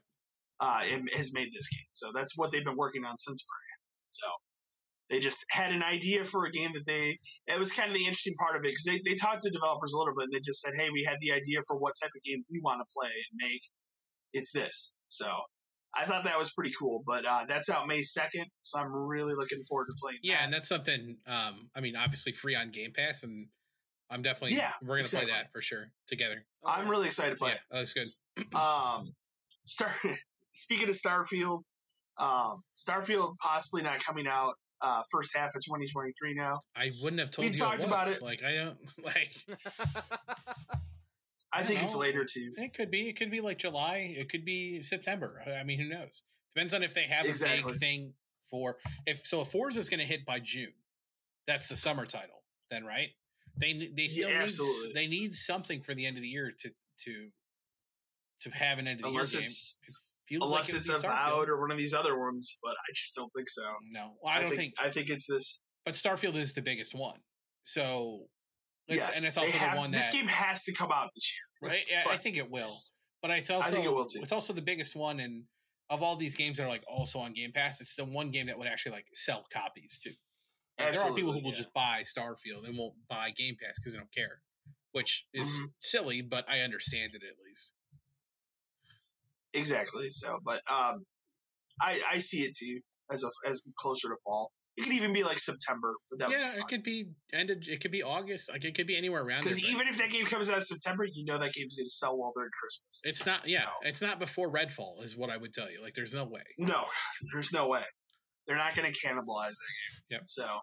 Uh, and has made this game. So that's what they've been working on since Prey. So they just had an idea for a game that they. It was kind of the interesting part of it because they, they talked to developers a little bit and they just said, "Hey, we had the idea for what type of game we want to play and make. It's this." So. I thought that was pretty cool, but uh, that's out May second, so I'm really looking forward to playing. Yeah, that. and that's something. Um, I mean, obviously free on Game Pass, and I'm definitely. Yeah, we're gonna exactly. play that for sure together. I'm really excited to play. Yeah, it. that looks good. Um, Star. Speaking of Starfield, um, Starfield possibly not coming out uh, first half of 2023 now. I wouldn't have told We you. talked it about it. Like I don't like. I I think don't it's later too. It could be. It could be like July. It could be September. I mean, who knows? Depends on if they have a Exactly. big thing for. If so, if Forza is going to hit by June, that's the summer title. Then right? They they still need they need something for the end of the year to to to have an end of the Unless year game. it's Feels unless like it's. Avowed or one of these other ones, but I just don't think so. No, well, I don't think, I think it's this. But Starfield is the biggest one. So. Yes, and it's also have- the one this game has to come out this year. right? Yeah, I think it will. But it's also think it will, too. it's also the biggest one, and of all these games that are like also on Game Pass, it's the one game that would actually like sell copies too. Like, there are people who will yeah. just buy Starfield and won't buy Game Pass because they don't care, which is Mhm. silly, but I understand it at least. Exactly. So, but um, I I see it too as a as closer to fall. It could even be like September. Yeah, it could be ended. It could be August. Like it could be anywhere around because even if that game comes out in September, you know that game's going to sell well during Christmas. it's not. Yeah, so- it's not before Redfall, is what I would tell you. Like, there's no way. No, there's no way. They're not going to cannibalize that game. Yep. So,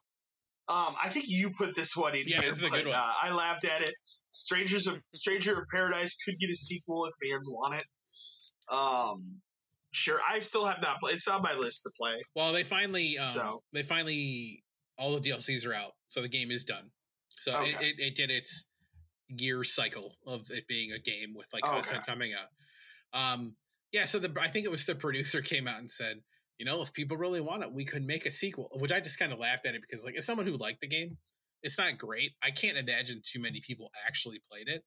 um, I think you put this one in Yeah, here, this is a but good one. Uh, I laughed at it. Strangers of Stranger of Paradise could get a sequel if fans want it. Um, sure. I still have not played. It's on my list to play. Well, they finally, um, So- they finally, all the DLCs are out, so the game is done. So it, Okay. it, it did its year cycle of it being a game with like Okay. content coming out. Um, yeah, so the I think it was the producer came out and said, you know, if people really want it, we could make a sequel. Which I just kind of laughed at it because, like, as someone who liked the game, it's not great. I can't imagine too many people actually played it,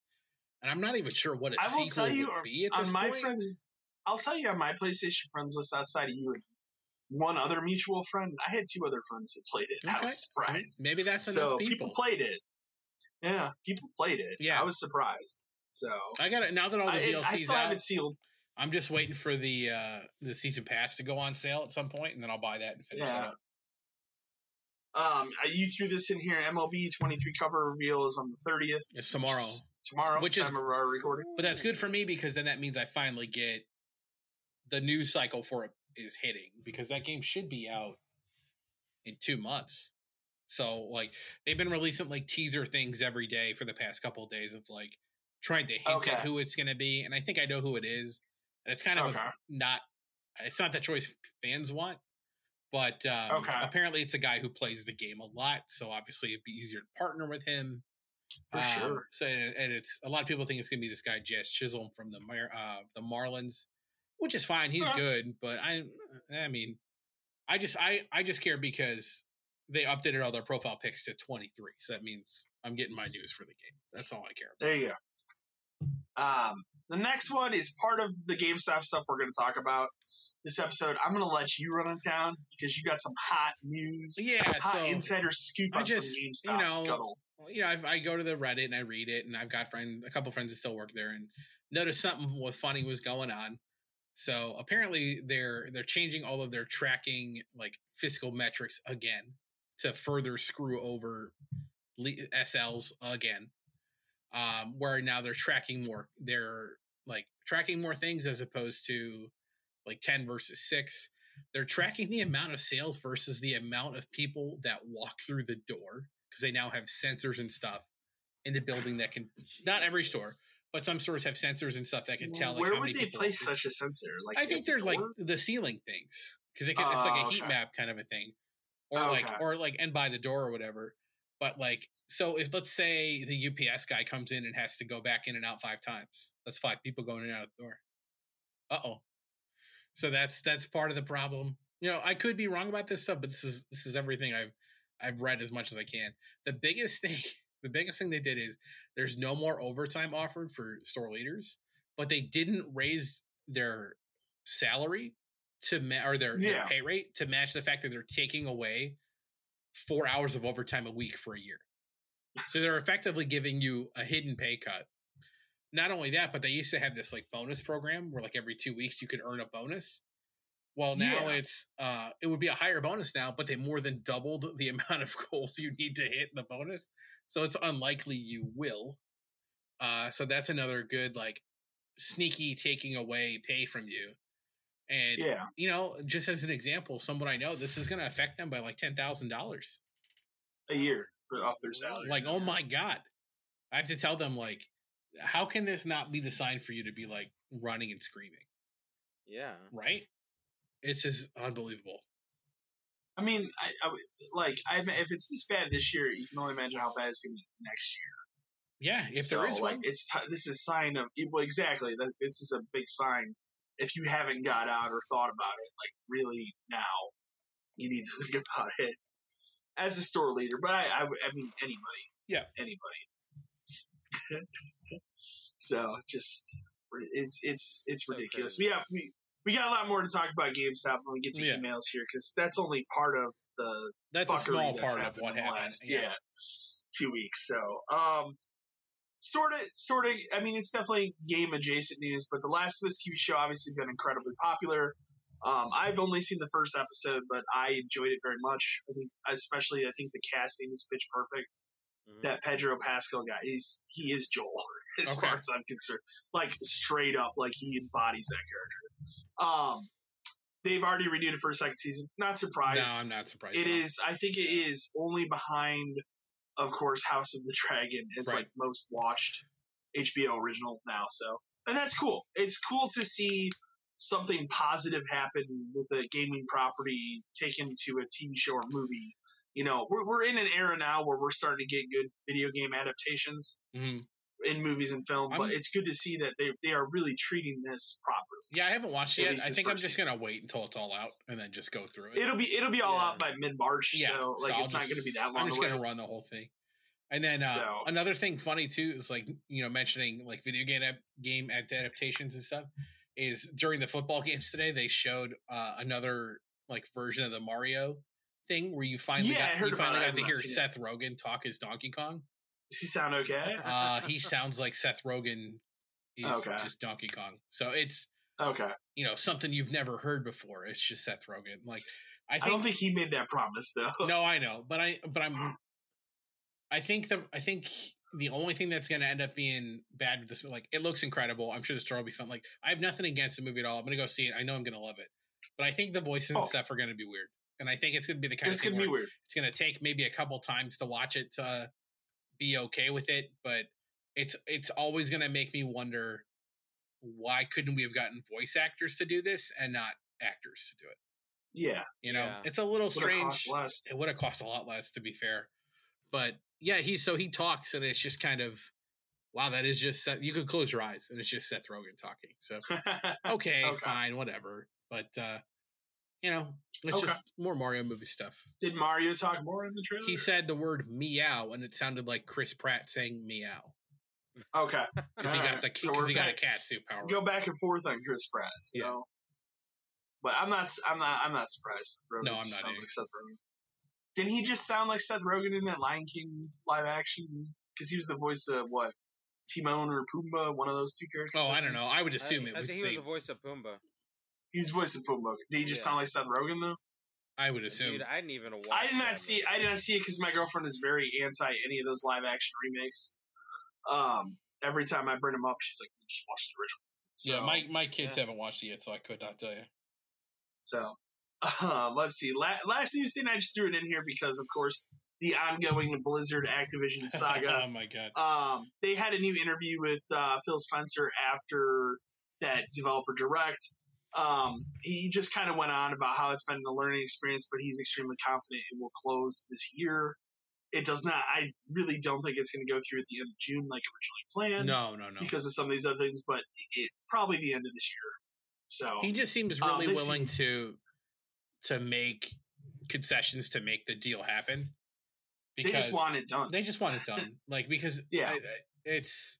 and I'm not even sure what a I will sequel tell you, would be at this on my point. friends, I'll tell you on my PlayStation friends list outside of you and one other mutual friend, I had two other friends that played it. I was surprised. Maybe that's enough so people. played it. Yeah, people played it. Yeah. I was surprised. So I got it now that all the I, DLCs I still out. haven't sealed. I'm just waiting for the uh the season pass to go on sale at some point, and then I'll buy that and finish Yeah. that up. Um, you threw this in here. MLB 23 cover reveal is on the 30th. It's tomorrow, which is tomorrow, Which is- time of our recording. but that's good for me because then that means I finally get the news cycle for it is hitting because that game should be out in two months. So like they've been releasing like teaser things every day for the past couple of days of like trying to hint Okay. at who it's going to be, and I think I know who it is. It's kind of Okay. a, not. It's not the choice fans want, But um, Okay. apparently, it's a guy who plays the game a lot, so obviously it'd be easier to partner with him. For Um, sure. So, and it's a lot of people think it's gonna be this guy Jazz Chisholm from the Mar- uh, the Marlins, which is fine. He's Yeah. good, but I, I mean, I just I I just care because they updated all their profile pics to 23, so that means I'm getting my news for the game. That's all I care about. There you go. Um, the next one is part of the GameStop stuff we're going to talk about this episode. I'm going to let you run it down because you got some hot news, Yeah, hot so insider scoop I on just, some you GameStop know, scuttle. you know, I've, I go to the Reddit and I read it, and I've got friend, a couple friends that still work there, and noticed something was funny was going on. So apparently they're they're changing all of their tracking like fiscal metrics again to further screw over le- SLs again. Um, where now they're tracking more, they're like tracking more things as opposed to like ten versus six. They're tracking the amount of sales versus the amount of people that walk through the door because they now have sensors and stuff in the building that can not every store, but some stores have sensors and stuff that can tell. Like, Where would they place such a sensor? Like I think they're like the ceiling things because it can, it's like a Oh, heat okay. map kind of a thing, or like Okay. or like and by the door or whatever. But like, so if let's say the UPS guy comes in and has to go back in and out five times, that's five people going in and out of the door. Uh oh. So that's that's part of the problem. You know, I could be wrong about this stuff, but this is this is everything I've I've read as much as I can. The biggest thing, the biggest thing they did is there's no more overtime offered for store leaders, but they didn't raise their salary to ma- or their, their pay rate to match the fact that they're taking away four hours of overtime a week for a year. So they're effectively giving you a hidden pay cut. Not only that, but they used to have this like bonus program where like every two weeks you could earn a bonus. Well, now Yeah. it's uh it would be a higher bonus now, but they more than doubled the amount of goals you need to hit in the bonus. So it's unlikely you will. Uh so that's another good like sneaky taking away pay from you. And Yeah. you know, just as an example, someone I know, this is going to affect them by like ten thousand dollars. A year for off their salary. Like, oh my god, I have to tell them like, how can this not be the sign for you to be like running and screaming, Yeah. right? It's just unbelievable. I mean, I, I like I if it's this bad this year, you can only imagine how bad it's going to be next year. Yeah, if so, there is like, one, it's t- this is a sign of well, exactly. That this is a big sign. If you haven't got out or thought about it, like really now, you need to think about it as a store leader. But I, I, I mean, anybody. Yeah. anybody. so just it's it's it's ridiculous. crazy. We have we. We got a lot more to talk about GameStop when we get to Yeah. emails here because that's only part of the that's a small that's part of happened what happened. last, yeah. yeah. two weeks. So, um, sort of, sort of. I mean, it's definitely game adjacent news, but the Last of Us TV show obviously been incredibly popular. Um, I've only seen the first episode, but I enjoyed it very much. I think, especially, I think the casting is pitch perfect. Mhm. That Pedro Pascal guy, he's he is Joel as Okay. far as I'm concerned. Like straight up, like he embodies that character. Um, they've already renewed it for a second season. Not surprised. No, I'm not surprised. It all. is. I think it is only behind, of course, House of the Dragon is Right. like most watched HBO original now. So, and that's cool. It's cool to see something positive happen with a gaming property taken to a TV show or movie. You know, we're we're in an era now where we're starting to get good video game adaptations Mhm. In movies and film. but I'm- it's good to see that they they are really treating this properly. Yeah, I haven't watched it yet. I think I'm just gonna wait until it's all out and then just go through it. It'll be it'll be all Yeah. out by mid March. yeah, so like I'll it's not going to be that long. I'm just away. gonna run the whole thing. And then uh, So- another thing funny too is like you know mentioning like video game ap- game adaptations and stuff is during the football games today they showed uh, another like version of the Mario thing where you finally Yeah, got you finally got to hear not. Seth Rogen talk as Donkey Kong. Does he sound okay? Uh, he sounds like Seth Rogen is Okay. just Donkey Kong. So it's Okay. you know something you've never heard before. It's just Seth Rogen. Like I I, don't think he made that promise though. no, I know, but I but I'm I think the I think the only thing that's going to end up being bad with this like it looks incredible. I'm sure the story will be fun. Like I have nothing against the movie at all. I'm going to go see it. I know I'm going to love it. But I think the voices Oh. and stuff are going to be weird. And I think it's going to be the kind it's of thing gonna be weird. it's going to take maybe a couple times to watch it to be okay with it, but it's it's always going to make me wonder why couldn't we have gotten voice actors to do this and not actors to do it? Yeah, You know, Yeah. it's a little would've strange. less. It would have cost a lot less, to be fair. But yeah, he so he talks, and it's just kind of wow. That is just Seth, you could close your eyes, and it's just Seth Rogen talking. So okay, Okay. fine, whatever. But uh you know, it's Okay. just more Mario movie stuff. Did Mario talk more in the trailer? He said the word meow, and it sounded like Chris Pratt saying meow okay. because he got Alright, the because we're he got a cat suit power. Go back and forth on Chris Pratt. So. Yeah. But I'm not. I'm not. I'm not surprised. Seth Rogen No, I'm not Sounds either. like Seth Rogen. Didn't he just sound like Seth Rogen in that Lion King live action? Because he was the voice of what Timon or Pumbaa, one of those two characters. Oh, I don't know. I would I, assume it I was. think he was the- the voice of Pumbaa. He was voice of Pumbaa. Did he just Yeah. sound like Seth Rogen though? I would assume. Dude, I didn't even watch. I did not that see. movie. I did not see it because my girlfriend is very anti any of those live action remakes. Um, every time I bring them up, she's like, "Just watch the original." So, yeah, my my kids yeah. haven't watched it yet, so I could not tell you. So, um, let's see. La- last news thing, I just threw it in here because, of course, the ongoing Blizzard Activision saga. oh my god. um, they had a new interview with uh, Phil Spencer after that developer direct. Um, he just kind of went on about how it's been a learning experience, but he's extremely confident it will close this year. It does not. I really don't think it's going to go through at the end of June like originally planned No, no, no. because of some of these other things, but it probably the end of this year. So He just seems Um, really this- willing to to make concessions to make the deal happen. Because they just want it done. they just want it done. like because Yeah. I- I- it's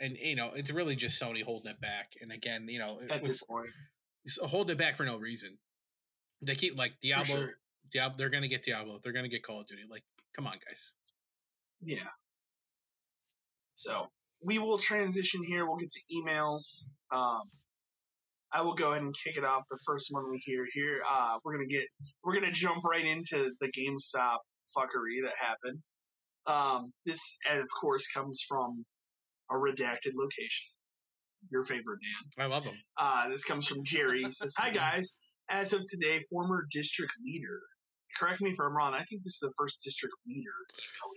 and you know it's really just Sony holding it back. And again, you know, at this point, holding it back for no reason. They keep like Diablo, sure. Diablo. They're gonna get Diablo. They're gonna get Call of Duty. Like, come on, guys. Yeah. So we will transition here. We'll get to emails. Um, I will go ahead and kick it off. The first one we hear here, uh, we're gonna get, we're gonna jump right into the GameStop fuckery that happened. Um, this, of course, comes from a redacted location. Your favorite Dan. I love them. Uh, this comes from Jerry. He says, "Hi guys. As of today, former district leader. Correct me if I'm wrong. I think this is the first district leader.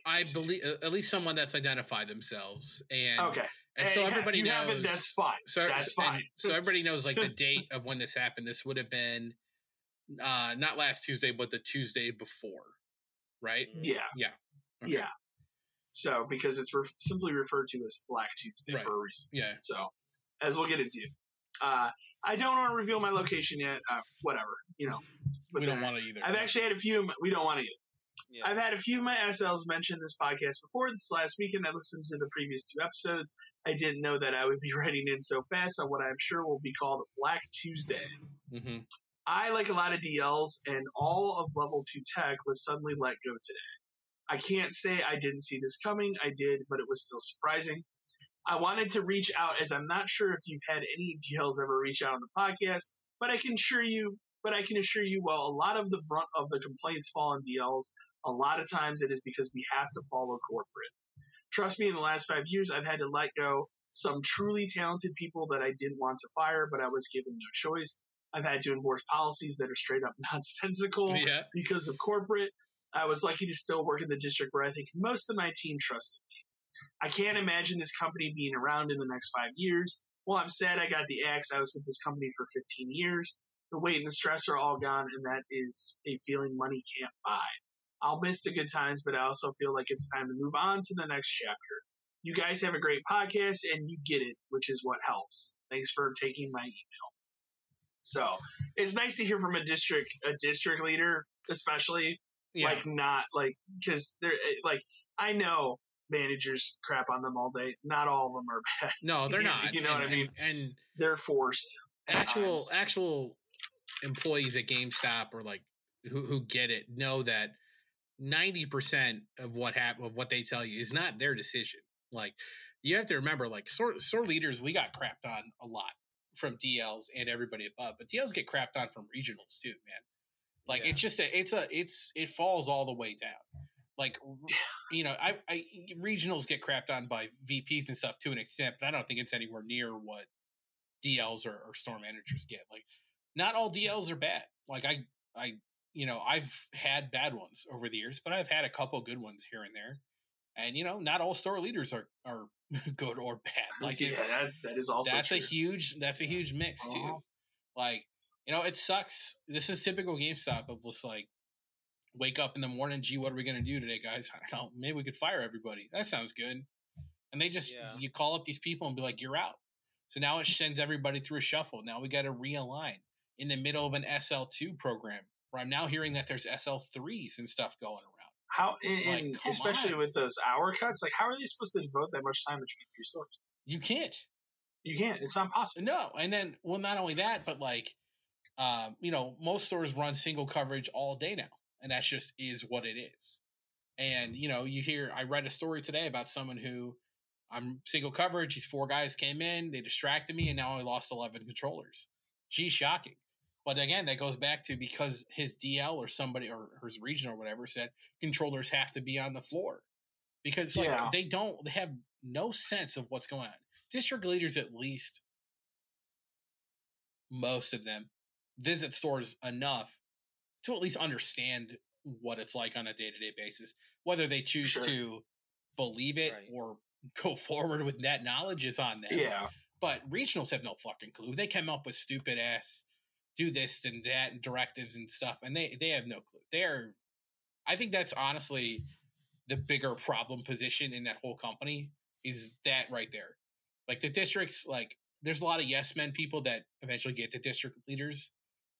I believe uh, at least someone that's identified themselves, and Okay. and so everybody if you knows. haven't, that's fine. so that's fine. so everybody knows like the date of when this happened. This would have been uh not last Tuesday, but the Tuesday before, right? Yeah. Yeah. Okay. Yeah. So because it's re- simply referred to as Black Tuesday Right. for a reason. Yeah. So as we'll get into. Uh, I don't want to reveal my location yet. Uh, whatever, you know. But we don't want to either. I've actually had a few. We don't want to. Either. Yeah. I've had a few of my SLs mention this podcast before. This last weekend, I listened to the previous two episodes. I didn't know that I would be writing in so fast on what I'm sure will be called Black Tuesday. hmm I, like a lot of DLs, and all of Level 2 Tech was suddenly let go today. I can't say I didn't see this coming. I did, but it was still surprising. I wanted to reach out as I'm not sure if you've had any DLs ever reach out on the podcast, but I can assure you, but I can assure you, well, a lot of the brunt of the complaints fall on DLs. A lot of times it is because we have to follow corporate. Trust me, in the last five years, I've had to let go some truly talented people that I didn't want to fire, but I was given no choice. I've had to enforce policies that are straight up nonsensical Yeah. because of corporate. I was lucky to still work in the district where I think most of my team trusted me. I can't imagine this company being around in the next five years. Well, I'm sad I got the axe. I was with this company for 15 years. The weight and the stress are all gone, and that is a feeling money can't buy. I'll miss the good times, but I also feel like it's time to move on to the next chapter. You guys have a great podcast, and you get it, which is what helps. Thanks for taking my email. So it's nice to hear from a district a district leader, especially Yeah. like not like because they're eh, like I know managers crap on them all day. Not all of them are bad. no, they're not. You know what I mean? And, and They're forced. actual times. actual employees at GameStop or like who who get it know that ninety percent of what hap- of what they tell you is not their decision. Like you have to remember, like store store leaders, we got crapped on a lot from DLs and everybody above, but DLs get crapped on from regionals too, man. Like Yeah. it's just a it's a it's it falls all the way down. Like you know, I, I regionals get crapped on by VPs and stuff to an extent, but I don't think it's anywhere near what DLs or, or store managers get. Like, not all DLs are bad. Like I, I, you know, I've had bad ones over the years, but I've had a couple good ones here and there. And you know, not all store leaders are are good or bad. Like yeah, that, that is also that's true. a huge that's a huge mix too. Uh-huh. Like You know, it sucks. This is typical GameStop of just like wake up in the morning, gee, what are we gonna do today, guys? I don't know. Maybe we could fire everybody. That sounds good. And they just Yeah. you call up these people and be like, You're out. So now it sends everybody through a shuffle. Now we gotta realign in the middle of an SL2 program where I'm now hearing that there's SL3s and stuff going around. How and, Like, especially on. with those hour cuts, like how are they supposed to devote that much time between three stores? You can't. You can't. It's not possible. No, and then well, not only that, but like, um, you know, most stores run single coverage all day now, and that's just is what it is. And you know, you hear I read a story today about someone who I'm single coverage. These four guys came in, they distracted me, and now I lost eleven controllers. Geez, shocking. But again, that goes back to because his DL or somebody or his region or whatever said controllers have to be on the floor because like Yeah. they don't they have no sense of what's going on. District leaders at least most of them visit stores enough to at least understand what it's like on a day-to-day basis whether they choose Sure. to believe it Right. or go forward with that knowledge is on them Yeah. but regionals have no fucking clue they come up with stupid ass do this and that and directives and stuff and they they have no clue they're i think that's honestly the bigger problem position in that whole company is that right there like the districts like there's a lot of yes men people that eventually get to district leaders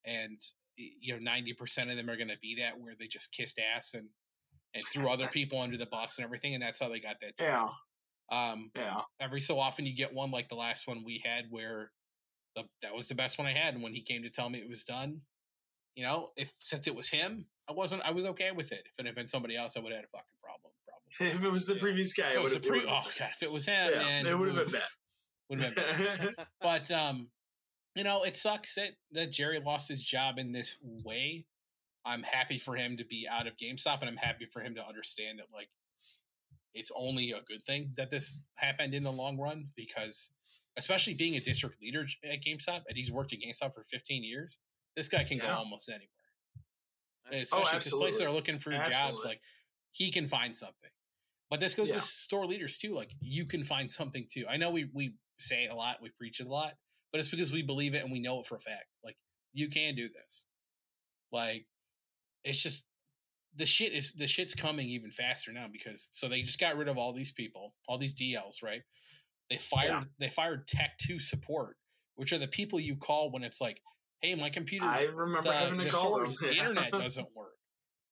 and you know 90% of them are going to be that where they just kissed ass and and threw other people under the bus and everything and that's how they got that job. Yeah. um Yeah. every so often you get one like the last one we had where the, that was the best one I had. And when he came to tell me it was done, you know, if since it was him, I wasn't, I was okay with it. If it had been somebody else, I would have had a fucking problem. Probably. If it was the Yeah. previous guy, it it was would the have pre- oh god, if it was him, Yeah, man, it would have been been would have been bad. bad. But um, you know, it sucks that that Jerry lost his job in this way. I'm happy for him to be out of GameStop, and I'm happy for him to understand that like it's only a good thing that this happened in the long run because, especially being a district leader at GameStop, and he's worked at GameStop for 15 years, this guy can go almost anywhere. That's- oh, Especially Oh, because places are looking for jobs, like he can find something. But this goes Yeah. to store leaders too. Like you can find something too. I know we we say it a lot, we preach it a lot, but it's because we believe it and we know it for a fact. Like you can do this. Like it's just the shit is the shit's coming even faster now because so they just got rid of all these people, all these DLs, right? They fired Yeah. they fired Tech Two support, which are the people you call when it's like, hey, my computer, I remember the, having to the call them. the internet doesn't work,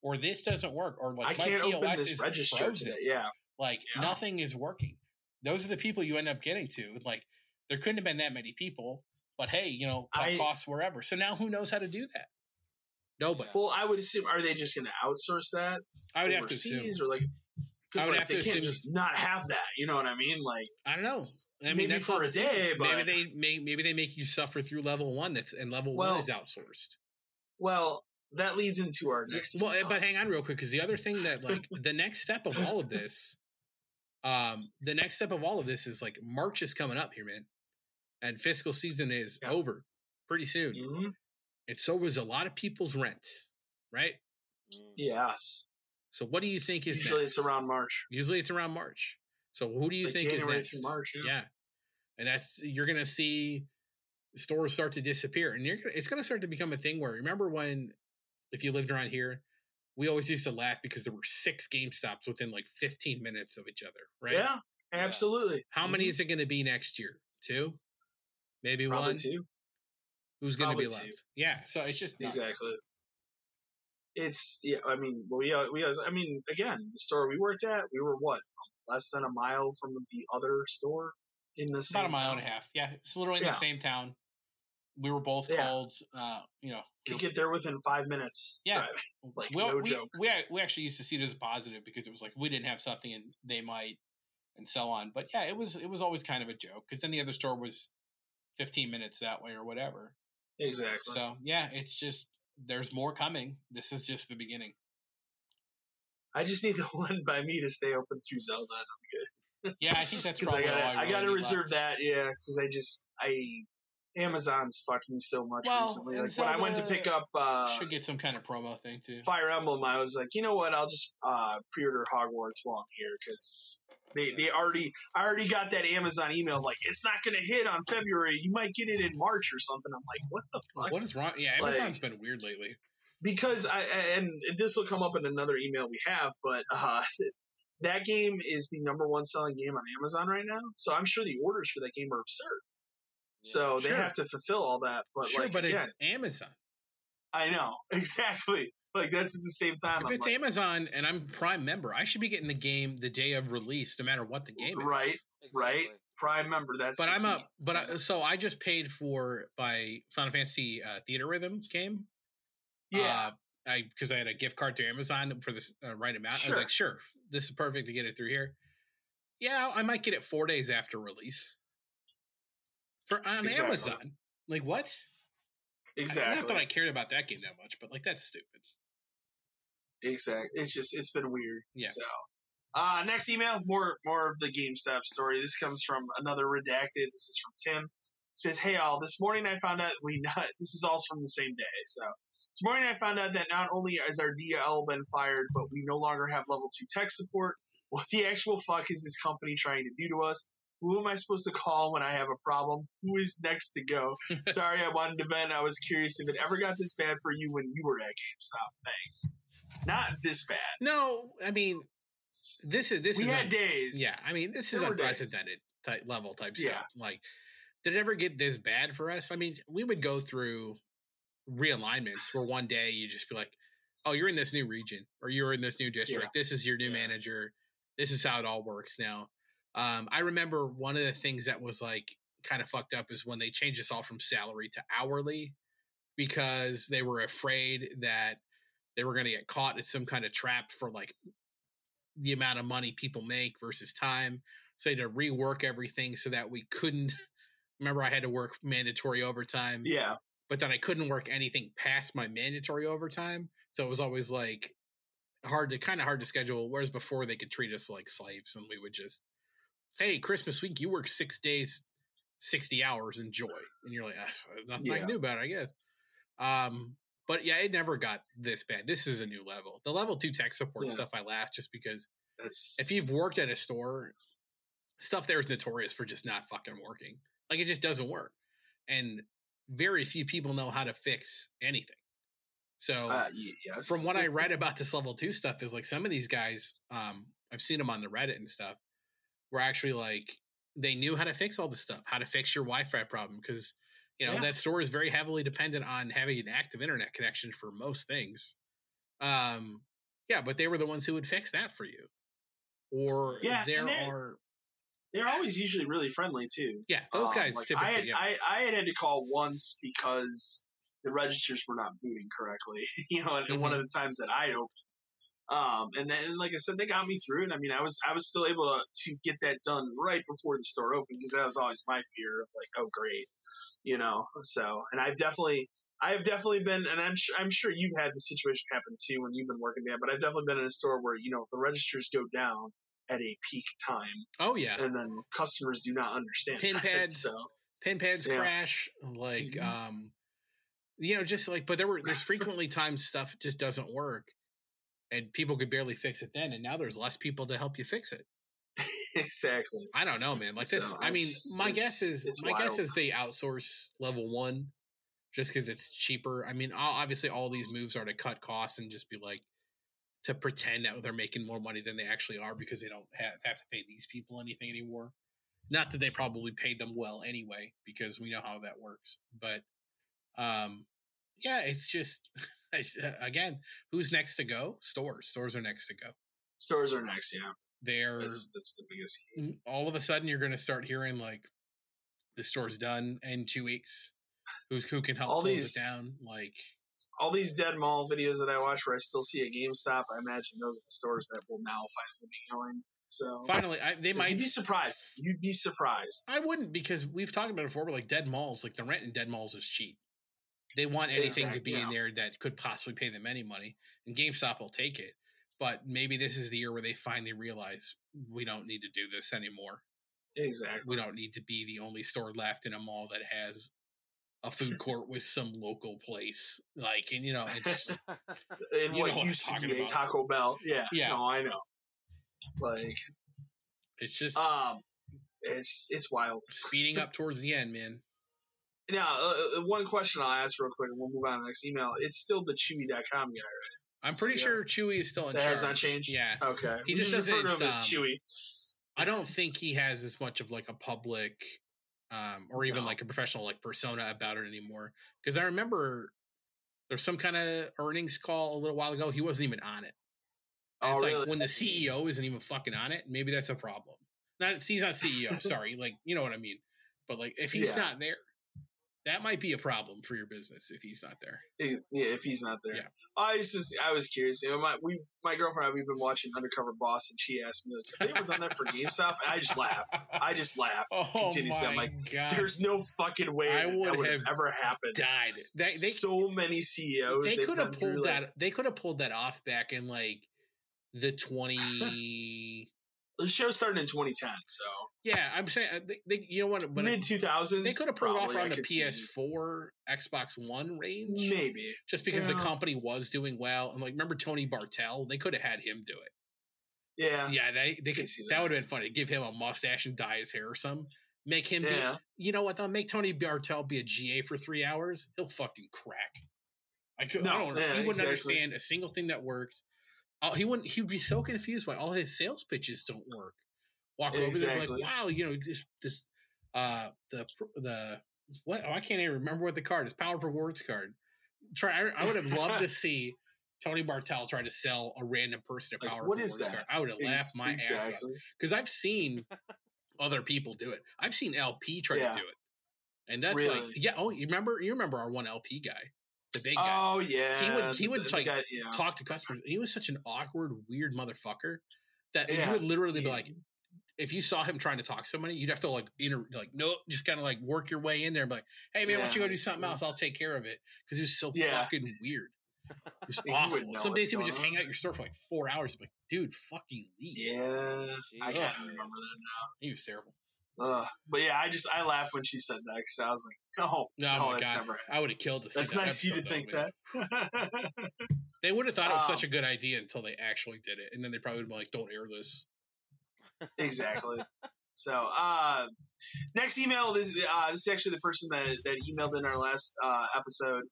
or this doesn't work, or like I my can't POS open this is register frozen. today. Yeah. Like Yeah. nothing is working. Those are the people you end up getting to. Like there couldn't have been that many people, but hey, you know, cut costs wherever. So now who knows how to do that? Nobody. Well, I would assume are they just going to outsource that I would have to assume. or like? Because like they can't just not have that. You know what I mean? Like I don't know. I mean, Maybe that's for a day, maybe they may, maybe they make you suffer through level one. That's and level Well- one is outsourced. Well, that leads into our next. Well, eh, but hang on real quick because the other thing that like the next step of all of this, um, the next step of all of this is like March is coming up here, man, and fiscal season is Yeah. over pretty soon, Mhm. and so was a lot of people's rents, right? Mm. yes, So what do you think is usually next? it's around March, Usually it's around March. So who do you like think January is through next? March. Yeah. Yeah, and that's you're gonna see stores start to disappear, and you're gonna, it's gonna start to become a thing where remember when if you lived around here, we always used to laugh because there were six Game Stops within like 15 minutes of each other, right? Yeah, absolutely. How many Mhm. is it going to be next year? Two, maybe Probably one. two. Who's going to be left? two. Yeah, so it's just nuts. Exactly. It's yeah. I mean, well, we we I mean, again, the store we worked at, we were what less than a mile from the other store in the About a mile town. and a half. Yeah, it's literally in Yeah. the same town. We were both Yeah. called, uh, you know, Could get there within five minutes. Yeah. driving. like, we, no we, joke. We, we actually used to see it as a positive because it was like we didn't have something and they might, and so on. But yeah, it was it was always kind of a joke because then the other store was 15 minutes that way or whatever. Exactly. So yeah, it's just there's more coming. This is just the beginning. I just need the one by me to stay open through Zelda. I'm good. Yeah, I think that's Because I gotta, I, really gotta reserve left. that. Yeah, because I just, I, Amazon's fucked me so much Well, recently. Like when I went to pick up uh, Should get some kind of promo thing too. Fire Emblem, I was like, you know what? I'll just uh, pre-order Hogwarts while I'm here because They they already I already got that Amazon email like it's not going to hit on February. You might get it in March or something. I'm like, what the fuck? What is wrong? Yeah, Like- Amazon's been weird lately. because I and this will come up in another email we have, but uh, that game is the number one selling game on Amazon right now. So I'm sure the orders for that game are absurd. So they have to fulfill all that. But sure, like but again, it's Amazon. I know exactly. Like that's at the same time. If I'm it's like, Amazon and I'm Prime member, I should be getting the game the day of release, no matter what the game is. right, right. Exactly. Prime member. That's But the I'm key. a but I, so I just paid for my Final Fantasy uh, Theatrhythm game. yeah. Uh, I because I had a gift card to Amazon for this uh, right amount. I was like, sure, this is perfect to get it through here. Yeah, I might get it four days after release for on Exactly. Amazon. Like what? exactly. Not that I cared about that game that much, but like that's stupid. Exactly. It's just it's been weird. Yeah. So, uh, next email, more more of the GameStop story. This comes from another redacted. This is from Tim. says, "Hey all, this morning I found out we not. This is also from the same day. So this morning I found out that not only has our DL been fired, but we no longer have level two tech support. What the actual fuck is this company trying to do to us?" Who am I supposed to call when I have a problem? Who is next to go? Sorry, I wanted to vent. I was curious if it ever got this bad for you when you were at GameStop. Thanks. Not this bad. No, I mean this is this we is had un- days. yeah. I mean this is days. unprecedented type level type Yeah. stuff. Like, did it ever get this bad for us? I mean, we would go through realignments where one day you just be like, "Oh, you're in this new region, or you're in this new district. This is your new Yeah. manager. This is how it all works now." Um, I remember one of the things that was like kind of fucked up is when they changed us all from salary to hourly because they were afraid that they were going to get caught in some kind of trap for like the amount of money people make versus time. So they had to rework everything so that we couldn't. Remember, I had to work mandatory overtime, Yeah. but then I couldn't work anything past my mandatory overtime. So it was always like hard to kind of hard to schedule. Whereas before they could treat us like slaves and we would just, hey, Christmas week, you work six days, 60 hours, enjoy. And you're like, "Ah, nothing I can do about it, I guess. Um, but yeah, it never got this bad. This is a new level. The level two tech support Yeah. stuff, I laugh just because That's if you've worked at a store, stuff there is notorious for just not fucking working. Like it just doesn't work. And very few people know how to fix anything. So uh, yes. from what I read about this level two stuff is like some of these guys, um, I've seen them on the Reddit and stuff, were actually like they knew how to fix all this stuff, how to fix your Wi-Fi problem because you know Yeah. that store is very heavily dependent on having an active internet connection for most things. Um, yeah, but they were the ones who would fix that for you. Or Yeah, there they're- they're always usually really friendly too. yeah those Um, guys like, typically I had, yeah. I, I had had to call once because the registers were not booting correctly. you know, and Mm-hmm. one of the times that I opened. Um, and then, like I said, they got me through it. I mean, I was I was still able to, to get that done right before the store opened because that was always my fear of like, oh great, you know. So, and I've definitely I've definitely been, and I'm sure I'm sure you've had the situation happen too when you've been working there. But I've definitely been in a store where you know the registers go down at a peak time, oh yeah and then customers do not understand Pin that, pads. So pin pads Yeah. crash like Mhm. um you know just like but there were there's frequently times stuff just doesn't work and people could barely fix it then and now there's less people to help you fix it. Exactly. i don't know man like this So, i mean my guess is my guess is they outsource level one just because it's cheaper. I mean obviously all these moves are to cut costs and just be like to pretend that they're making more money than they actually are because they don't have, have to pay these people anything anymore. Not that they probably paid them well anyway because we know how that works but um yeah it's just Uh, again who's next to go stores stores are next to go Stores are next. Yeah, they're that's that's the biggest. key. all of a sudden you're going to start hearing like the store's done in two weeks who's who can help All close these- it down like All these dead mall videos that I watch where I still see a GameStop, I imagine those are the stores that will now finally be going. So finally I, they might you'd be surprised. You'd be surprised. I wouldn't because we've talked about it before, but like dead malls, like the rent in dead malls is cheap. They want anything to Exact- be in there that could possibly pay them any money, and GameStop will take it. But maybe this is the year where they finally realize we don't need to do this anymore. Exactly. We don't need to be the only store left in a mall that has a food court with some local place. Like, and you know, it's just, And You what used to be a. Taco Bell. Yeah. Yeah. No, I know. Like It's just Um, it's it's wild. speeding up towards the end, man. Now, uh, uh, one question I'll ask real quick, and we'll move on to the next email. It's still the Chewy.com guy, right? It's I'm pretty sure Chewy is still in that charge. has not changed. Yeah, Okay. He just doesn't, him as um, Chewy. I don't think he has as much of like a public, um, or even No. like a professional like persona about it anymore. Because I remember there's some kind of earnings call a little while ago. He wasn't even on it. Oh, it's really? like when the CEO isn't even fucking on it, maybe that's a problem. Not he's not CEO, sorry. Like you know what I mean. But like if he's Yeah. not there, that might be a problem for your business if he's not there. Yeah, if he's not there. Yeah. I was just I was curious. You know, my we my girlfriend and I, we've been watching Undercover Boss, and she asked me, like, "Have they ever done that for GameStop?" And I just laughed. I just laughed. Oh continuously. my I'm like, god! There's no fucking way I that, would that would have have ever happened. died. They, they so many CEOs. they could have through, pulled like- that. They could have pulled that off back in like the twenty. The show started in 2010, so yeah, I'm saying uh, they, they you know what? Mid 2000s. they could have pulled it off around the. PS4, Xbox One range, Maybe. just because the company was doing well. And like, remember Tony Bartel? They could have had him do it. Yeah. Yeah, they they could. see That, that. would have been funny. Give him a mustache and dye his hair or something. Make him Yeah. be. You know what? They'll make Tony Bartel be a GA for three hours. He'll fucking crack. I could. I don't understand. yeah, he wouldn't exactly. understand a single thing that works. Uh, he wouldn't. He'd be so confused why all his sales pitches don't work. Walk over there Exactly. like, "Wow, you know this this uh the the what? Oh, I can't even remember what the card is. Power rewards card. Try. I, I would have loved to see Tony Bartel try to sell a random person a Like, power what is rewards that? card. I would have laughed my ass off because I've seen other people do it. I've seen LP try Yeah. to do it, and that's like, yeah. Oh, you remember? You remember our one LP guy, the big guy, Oh yeah. He would- he would, the like, guy- yeah. talk to customers. He was such an awkward, weird motherfucker that you Yeah. would literally be like, if you saw him trying to talk to somebody, you'd have to like inter, like no, just kind of like work your way in there, and be like, hey man, why don't you go do something else? I'll take care of it because he was so Yeah. fucking weird. It was awful. Some days he would going just hang out at your store for like four hours. Like, dude, fucking leave. Yeah. I can't remember that now. He was terrible. Ugh. But yeah, I just I laughed when she said that because I was like, no, Oh, no, that's god, never. I would have killed see That's that nice of you to think man. that. They would have thought it was such Um, a good idea until they actually did it, and then they probably would be like, "Don't air this." exactly. So, uh, next email this uh, this is actually the person that that emailed in our last uh, episode.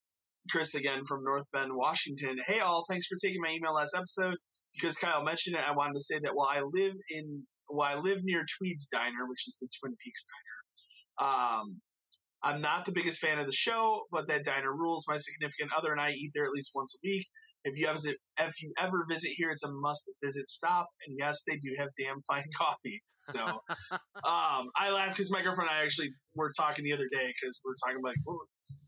Chris again from North Bend, Washington. Hey all, thanks for taking my email last episode. Because Kyle mentioned it, I wanted to say that while I live in while I live near Twede's Diner, which is the Twin Peaks Diner, um, I'm not the biggest fan of the show, but that diner rules. My significant other and I eat there at least once a week. If you visit, if you ever visit here, it's a must visit stop. And yes, they do have damn fine coffee. So, um, I laugh because my girlfriend and I actually were talking the other day because we are talking about well,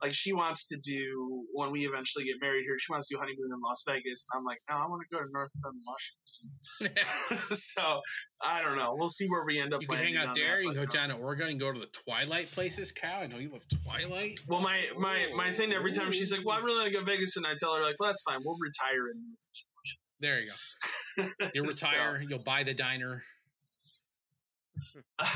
like she wants to do when we eventually get married here. She wants to do honeymoon in Las Vegas. I'm like, no, I want to go to North Bend, Washington. so I don't know. We'll see where we end up. you can hang out there. that, You can go down to Oregon and go to the Twilight places. Cal, I know you love Twilight. Well, my my my thing every time she's like, "Well, I really want to go to Vegas," and I tell her like, "Well, that's fine. We'll retire in." There you go. You'll retire. You'll buy the diner.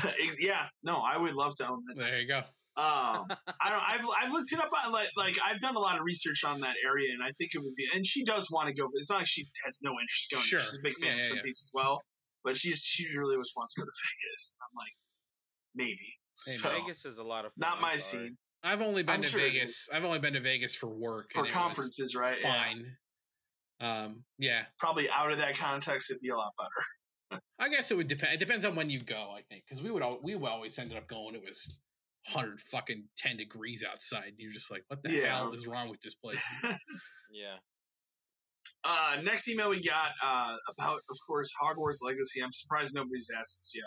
So, yeah, no, I would love to own that. There you go. Um, I don't. I've I've looked it up on like like I've done a lot of research on that area, and I think it would be. And she does want to go, but it's not like she has no interest going. Sure. She's a big fan Yeah, of yeah, Twin yeah. Peaks as well, but she's she really just wants to go to Vegas. I'm like, maybe. Hey, so, Vegas is a lot of fun. not my sorry. scene I've only been I'm to sure Vegas. I've only been to Vegas for work for and conferences, right? Yeah. Fine. Um, yeah, Probably out of that context, it'd be a lot better. I guess it would depend. It depends on when you go. I think because we would al- we would always ended up going. It was hundred fucking ten degrees outside. And you're just like, what the Yeah. hell is wrong with this place? Yeah. Uh, next email we got uh, about, of course, Hogwarts Legacy. I'm surprised nobody's asked this yet.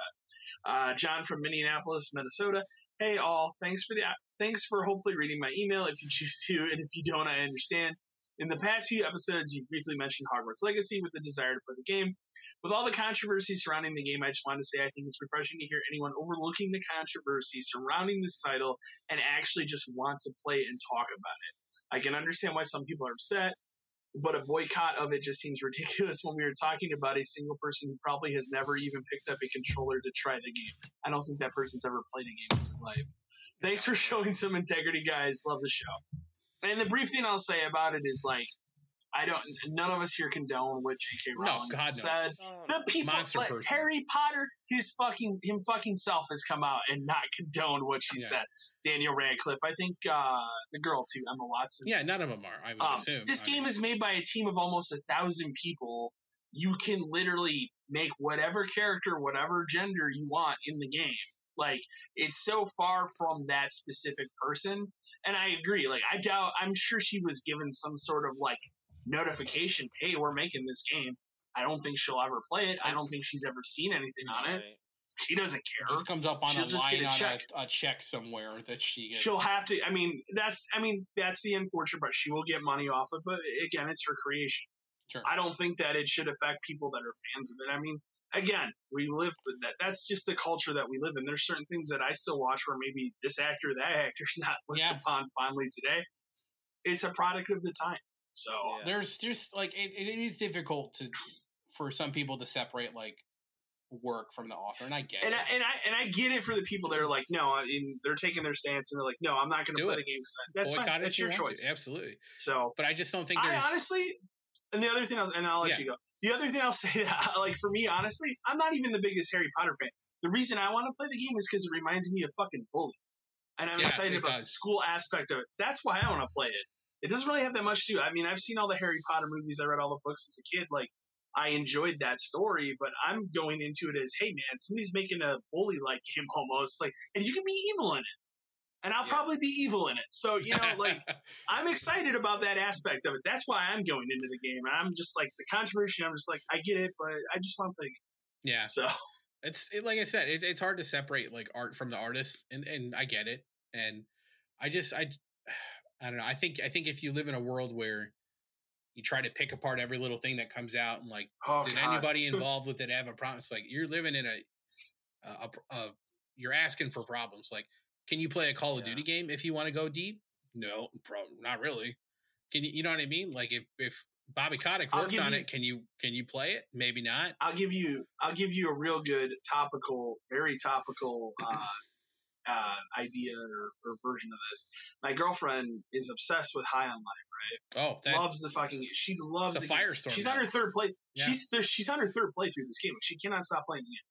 Uh, John from Minneapolis, Minnesota. Hey all, thanks for the thanks for hopefully reading my email if you choose to, and if you don't, I understand. In the past few episodes, you briefly mentioned Hogwarts Legacy with the desire to play the game. With all the controversy surrounding the game, I just wanted to say I think it's refreshing to hear anyone overlooking the controversy surrounding this title and actually just want to play and talk about it. I can understand why some people are upset, but a boycott of it just seems ridiculous when we are talking about a single person who probably has never even picked up a controller to try the game. I don't think that person's ever played a game in their life. Thanks for showing some integrity, guys. Love the show. And the brief thing I'll say about it is like, I don't. None of us here condone what J.K. No, Rowling God, said. Oh, The people, like. Harry Potter, his fucking him fucking self has come out and not condoned what she Yeah. said. Daniel Radcliffe, I think uh, the girl too, Emma Watson. Yeah, none of them are. I would Um, assume. this I game mean, is made by a team of almost a thousand people. You can literally make whatever character, whatever gender you want in the game. Like it's so far from that specific person, and I agree. Like I doubt. I'm sure she was given some sort of like notification. Hey, we're making this game. I don't think she'll ever play it. I don't think she's ever seen anything on it. She doesn't it care. just comes up on she'll a just get line a on check. a, a check somewhere that she gets. She'll have to. I mean, that's. I mean, that's the unfortunate part. She will get money off it, but again, it's her creation. Sure. I don't think that it should affect people that are fans of it. I mean, again, we live with that. That's just the culture that we live in. There's certain things that I still watch where maybe this actor, that actor's not looked Yeah. upon fondly today. It's a product of the time. So Yeah. There's just like it, it is difficult to for some people to separate like work from the author, and I get and it. I, and I and I get it for the people that are like, no, I mean, they're taking their stance and they're like, no, I'm not going to play it. the game. That's Boycott fine. it That's your want to. choice. Absolutely, So but I just don't think I there's. honestly, and the other thing, I was, and I'll let Yeah. you go. The other thing I'll say, that, like for me, honestly, I'm not even the biggest Harry Potter fan. The reason I want to play the game is because it reminds me of fucking Bully, and I'm Yeah, excited it about the school aspect of it. That's why I want to play it. It doesn't really have that much to do. I mean, I've seen all the Harry Potter movies. I read all the books as a kid. Like, I enjoyed that story, but I'm going into it as, hey man, somebody's making a bully like game almost, like, and you can be evil in it. And I'll Yeah. probably be evil in it. So, you know, like, I'm excited about that aspect of it. That's why I'm going into the game. And I'm just like the controversy. I'm just like, I get it, but I just want to play. yeah. So it's it, like I said, it's it's hard to separate like art from the artist, and and I get it, and I just I I don't know. I think I think if you live in a world where you try to pick apart every little thing that comes out and like oh, did God. anybody involved with it have a problem? It's like you're living in a, a, a, a you're asking for problems. Like, can you play a Call of Yeah. Duty game if you want to go deep? No, pro- not really. Can you? You know what I mean? Like, if if Bobby Kotick worked on you- it, can you can you play it? Maybe not. I'll give you I'll give you a real good topical, very topical uh, uh, idea or, or version of this. My girlfriend is obsessed with High on Life. Right? Oh, that, loves the fucking. She loves a the firestorm. She's now. on her third play. Yeah. She's she's on her third play through this game. She cannot stop playing the game.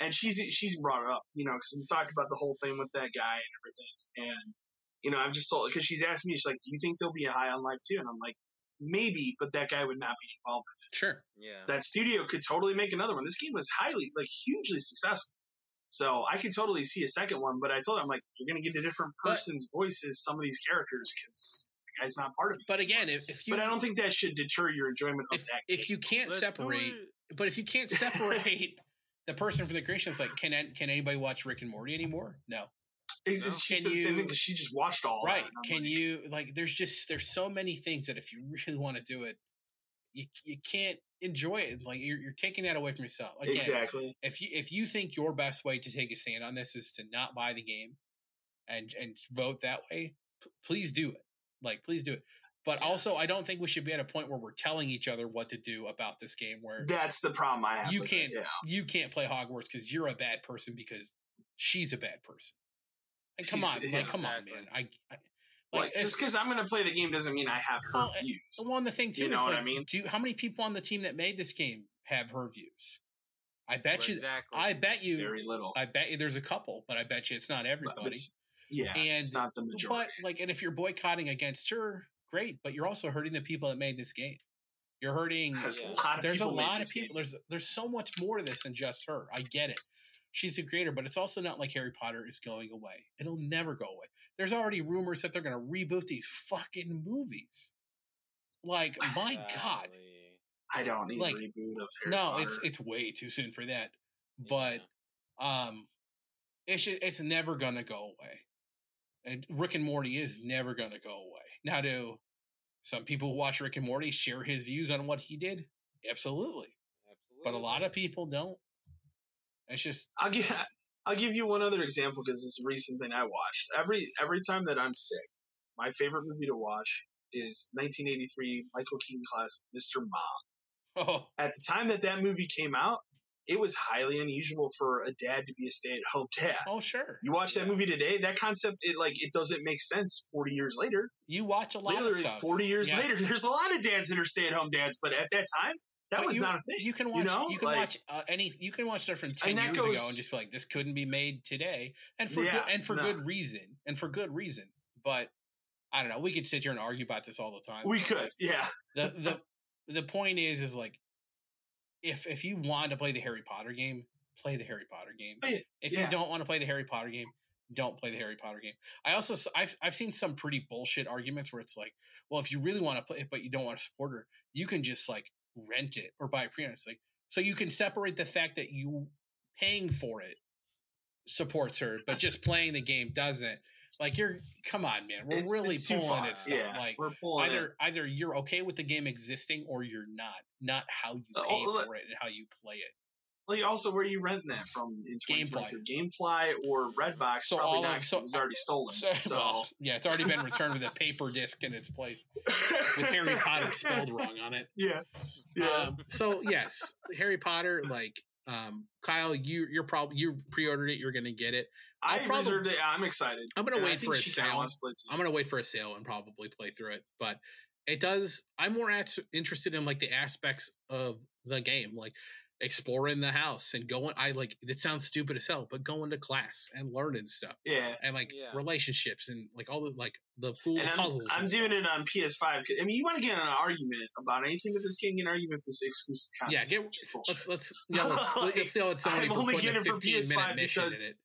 And she's she's brought it up, you know, because we talked about the whole thing with that guy and everything. And you know, I'm just told because she's asked me, she's like, "Do you think there'll be a high on life too?" And I'm like, maybe, but that guy would not be involved. Sure. Yeah. That studio could totally make another one. This game was highly, like, hugely successful. So I could totally see a second one. But I told her, I'm like, you're gonna get a different But- person's voice as some of these characters because the guy's not part of it. But again, if, if you But I don't think that should deter your enjoyment of if, that. if you can't Let's separate, but if you can't separate the person from the creation, it's like can can anybody watch Rick and Morty anymore? No. It's- No. she Can said the same you- she just watched all right that. can like, you like there's just there's so many things that if you really want to do it you, you can't enjoy it like you're, you're taking that away from yourself again Exactly. if you if you think your best way to take a stand on this is to not buy the game and and vote that way p- please do it like please do it but also i don't think we should be at a point where we're telling each other what to do about this game where That's the problem I have. you can't Yeah. you can't play hogwarts because you're a bad person because she's a bad person and come on She's- like come exactly. on man i, I Like, just because I'm gonna play the game doesn't mean I have her Well, views. Well, and the thing too You know is what I mean? do you, how many people on the team that made this game have her views? I bet Well, you. exactly. I bet you. Very little. I bet you there's a couple, but I bet you it's not But everybody. it's- yeah, And- it's not the But majority. like, and if you're boycotting against her, great. But you're also hurting the people that made this game. You're hurting. There's Yeah. a lot of There's people lot of people. There's there's so much more to this than just her. I get it. She's the creator, but it's also not like Harry Potter is going away. It'll never go away. There's already rumors that they're going to reboot these fucking movies. Like, my God. I don't need like, a reboot of Harry no, Potter. it's it's way too soon for that. But Yeah. um, it's ju- it's never gonna go away. And Rick and Morty is never gonna go away. Now, do some people who watch Rick and Morty share his views on what he did? Absolutely, Absolutely. but a lot of people don't. It's just I'll give I'll give you one other example because it's a recent thing I watched. Every every time that I'm sick, my favorite movie to watch is 1983 Michael Keaton classic Mr. Mom. oh At the time that that movie came out, it was highly unusual for a dad to be a stay at home dad. Oh sure. You watch that movie today, that concept it like it doesn't make sense forty years later. You watch a lot of Literally stuff. forty years Yeah. later, there's a lot of dads that are stay at home dads, but at that time, that But was you, not a thing. You can watch. You, know? can Like- watch uh, any. You can watch stuff from ten years ago and just be like, "This couldn't be made today," and for Yeah, good, and for no. good reason, and for good reason. But I don't know. We could sit here and argue about this all the time. we could, yeah. the the the point is, is like, if if you want to play the Harry Potter game, play the Harry Potter game. If yeah. you don't want to play the Harry Potter game, don't play the Harry Potter game. I also I've I've seen some pretty bullshit arguments where it's like, well, if you really want to play it but you don't want to support her, you can just like rent it or buy a pre It's like so you can separate the fact that you paying for it supports her, but just playing the game doesn't. Like you're come on, man. We're It's- really it's pulling it. Yeah, Like we're pulling it. either either you're okay with the game existing or you're not. Not how you pay oh, for it and how you play it. Like also, where are you renting that from? In Gamefly. Gamefly or Redbox? So Probably all not. of- so- it was already stolen. So, So, well, yeah, it's already been returned with a paper disc in its place with Harry Potter spelled wrong on it. Yeah, yeah. Um, so yes, Harry Potter. Like um, Kyle, you you're probably you pre-ordered it. You're gonna get it. I I'll probably- reserved it. I'm excited. I'm gonna And wait for a sale. wants to play too. I'm gonna wait for a sale and probably play through it. But it does. I'm more at, interested in like the aspects of the game, like exploring the house and going. I like it sounds stupid as hell, but going to class and learning stuff Yeah. and like Yeah. relationships and like all the like the cool And I'm, puzzles. I'm and doing it on PS5. 'cause- I mean, you want to get in an argument about anything with this game, get an argument with this exclusive content. yeah, get which is bullshit. let's let's yeah, let's, Like, let's yell at somebody I'm only getting it for PS5 because- it.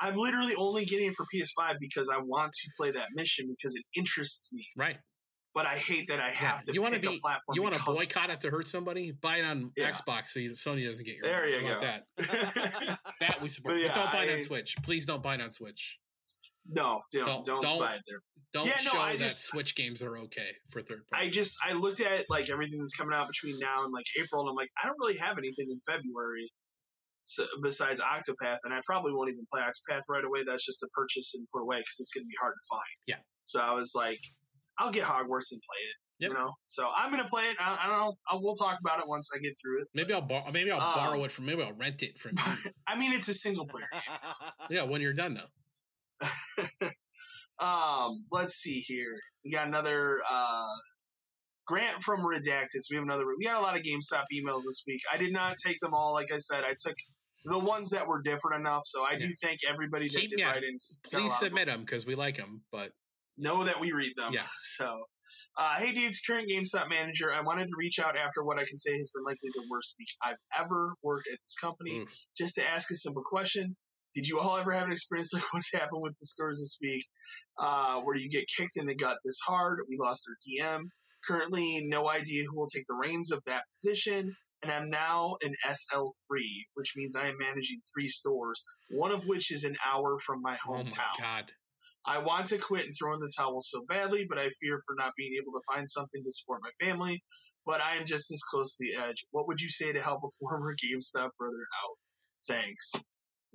I'm literally only getting it for PS5 because I want to play that mission because it interests me. Right. But I hate that I have to You wanna be- platform. You want to boycott it to hurt somebody? Buy it on Yeah. Xbox so you, Sony doesn't get your. There you go. That that we support. But But don't buy it on Switch. Please don't buy it on Switch. no, don't, Don't- don't, don't- buy it there. Don't Yeah, no, show I that just- Switch games are okay for third party. I just I looked at like everything that's coming out between now and like April, and I'm like, I don't really have anything in February so, besides Octopath, and I probably won't even play Octopath right away. That's just a purchase and put away because it's going to be hard to find. Yeah. So I was like, I'll get Hogwarts and play it. Yep. You know, so I'm going to play it. I, I don't know. I, we'll talk about it once I get through it. maybe I'll bar- maybe I'll Um, borrow it from maybe I'll rent it from you. I mean, it's a single player. yeah when you're done though. Um, let's see here. We got another uh, grant from Redacted. So we have another. We got a lot of GameStop emails this week. I did not take them all. Like I said, I took the ones that were different enough. So I do thank everybody that Keep- did yeah, write in. Please submit them because we like them. But know that we read them. Yes. So, uh, hey, dudes, current GameStop manager. I wanted to reach out after what I can say has been likely the worst week I've ever worked at this company, oof. just to ask a simple question. Did you all ever have an experience like what's happened with the stores this week, uh, where you get kicked in the gut this hard? We lost our DM. Currently, no idea who will take the reins of that position. And I'm now an SL3, which means I am managing three stores, one of which is an hour from my oh my hometown. god. I want to quit and throw in the towel so badly, but I fear for not being able to find something to support my family. But I am just as close to the edge. What would you say to help a former GameStop brother out? Thanks.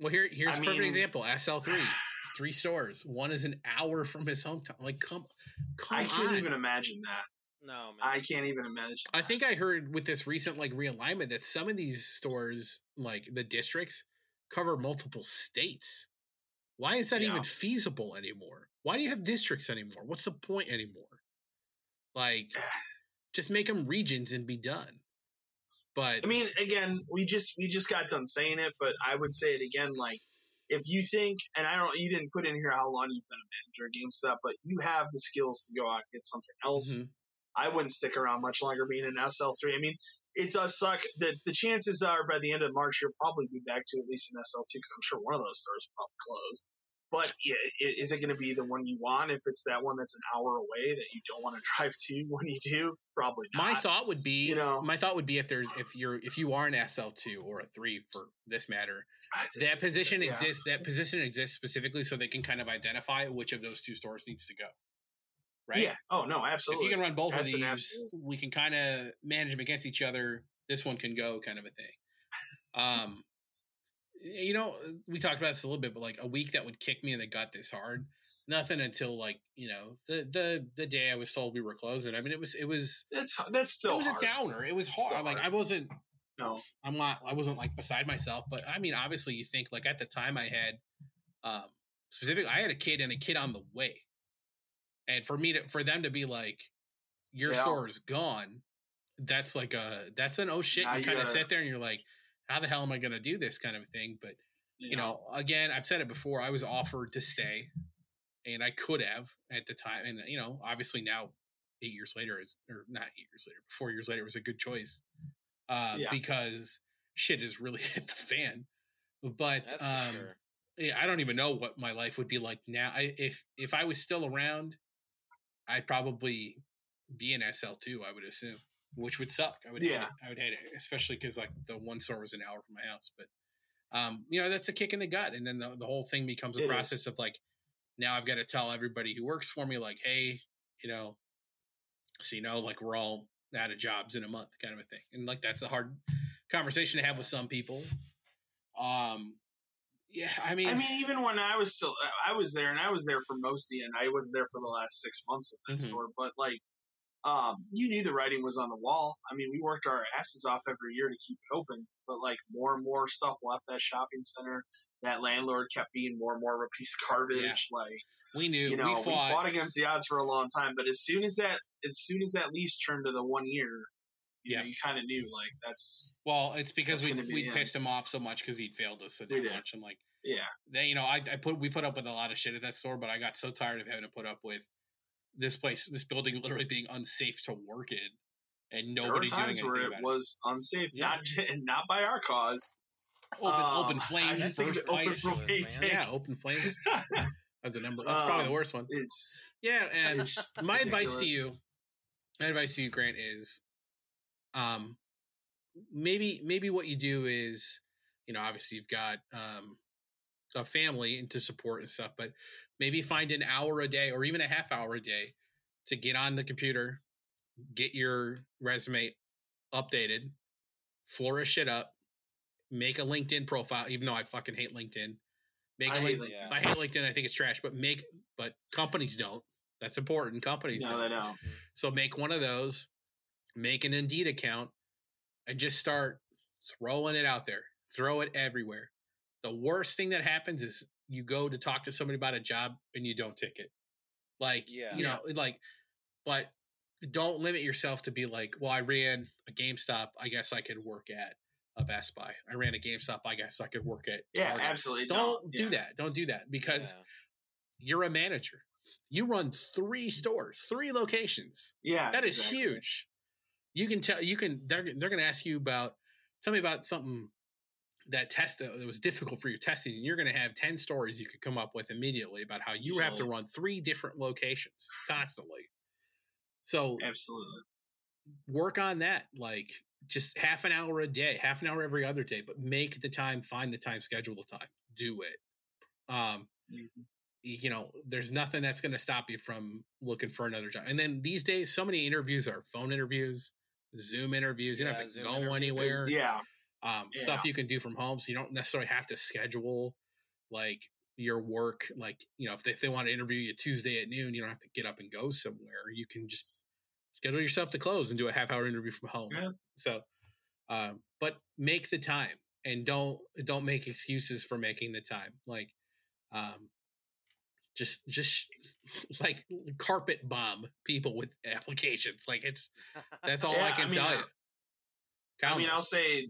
Well, here here's I a perfect mean- example. SL3, three stores. One is an hour from his hometown. Like come, come I can't on. even imagine that. no, man. I can't even imagine. I think I heard with this recent like realignment that some of these stores, like the districts, cover multiple states. Why is that Yeah. even feasible anymore? Why do you have districts anymore? What's the point anymore? Like, just make them regions and be done. But I mean, again, we just we just got done saying it, but I would say it again. Like, if you think, and I don't, you didn't put in here how long you've been a manager at GameStop, but you have the skills to go out and get something else. Mhm. I wouldn't stick around much longer being an SL3. I mean, it does suck that the chances are by the end of March you'll probably be back to at least an SL2 because I'm sure one of those stores will probably close. But yeah, is it going to be the one you want if it's that one that's an hour away that you don't want to drive to when you do? Probably not. my thought would be, you know- my thought would be if there's if you're if you are an SL two or a three for this matter, Ah, this that position yeah. exists. That position exists specifically so they can kind of identify which of those two stores needs to go. Right. Yeah. Oh no, absolutely. If you can run both That's of these, absolute. we can kind of manage them against each other. This one can go, kind of a thing. Um, you know, we talked about this a little bit, but like a week that would kick me in the gut this hard, nothing until like you know the the the day I was told we were closing. I mean, it was it was That's that's still it was hard. a downer. It was still hard. Like. I wasn't No. I'm not. I wasn't like beside myself, but I mean, obviously, you think like at the time I had, um, specific. I had a kid and a kid on the way, and for me to for them to be like, your Yeah. store is gone. That's like a that's an oh shit. Now you kind of sit there and you're like, how the hell am I going to do this kind of thing? But you know, again, I've said it before. I was offered to stay, and I could have at the time. And you know, obviously now, eight years later is or not eight years later, four years later was a good choice, uh, Yeah. because shit has really hit the fan. But um, sure. yeah, I don't even know what my life would be like now. I, if if I was still around, I'd probably be in SL two. I would assume, which would suck. I would hate Yeah. it. I would hate it, especially because like the one store was an hour from my house. But um, you know, that's a kick in the gut, and then the, the whole thing becomes a It is. process of like, now I've got to tell everybody who works for me, like, hey, you know, so you know, like we're all out of jobs in a month, kind of a thing, and like that's a hard conversation to have with some people. Um, yeah, I mean, I mean, even when I was still, I was there, and I was there for most of the end. I wasn't there for the last six months of that Mhm. store, but like, um, you knew the writing was on the wall. I mean, we worked our asses off every year to keep it open, but like more and more stuff left that shopping center. That landlord kept being more and more of a piece of garbage. Yeah. Like, we knew you know, we we fought. fought, against the odds for a long time, but as soon as that, as soon as that lease turned to the one year, you Yeah. know, you kind of knew like that's well, it's because we be we pissed him off so much because he'd failed us so We damn did. much. I'm like, yeah, they, you know, I, I put we put up with a lot of shit at that store, but I got so tired of having to put up with this place, this building, literally being unsafe to work in, and there were nobody doing times anything where it was unsafe, Yeah. not not by our cause. it. Open, open Um, flames. I just think of open flames, Yeah, open flames. That's the number. That's probably the Um, worst one. Yeah, and my advice to you, my advice to you, Grant, is, um, maybe maybe what you do is, you know, obviously you've got um a family and to support and stuff, but maybe find an hour a day or even a half hour a day to get on the computer, get your resume updated, flourish it up, make a LinkedIn profile, even though I fucking hate LinkedIn. Make a I hate link- LinkedIn. I hate LinkedIn. I think it's trash, but make but companies don't. That's important. Companies No, don't. they don't. So make one of those, make an Indeed account, and just start throwing it out there. Throw it everywhere. The worst thing that happens is you go to talk to somebody about a job and you don't take it. Like, Yeah. you know, like, but don't limit yourself to be like, well, I ran a GameStop. I guess I could work at a Best Buy. I ran a GameStop. I guess I could work at Yeah, Target. absolutely. Don't do Yeah. that. Don't do that because Yeah. you're a manager. You run three stores, three locations. Yeah, That is exactly. huge. You can tell. You can. They're they're going to ask you about. Tell me about something that test that was difficult for your testing, and you're going to have ten stories you could come up with immediately about how you have to run three different locations constantly. So Absolutely. work on that. Like just half an hour a day, half an hour every other day, but make the time, find the time, schedule the time, do it. Um, Mhm. you know, there's nothing that's going to stop you from looking for another job. And then these days, so many interviews are phone interviews, Zoom interviews. You don't Yeah, have to Zoom go anywhere. Yeah, Um, Yeah. Stuff you can do from home, so you don't necessarily have to schedule like your work. Like you know, if they, if they want to interview you Tuesday at noon, you don't have to get up and go somewhere. You can just schedule yourself to close and do a half hour interview from home. Yeah. So, um, but make the time and don't don't make excuses for making the time. Like, um, just just like carpet bomb people with applications. Like it's that's all I can I mean, tell you. I mean, I'll say,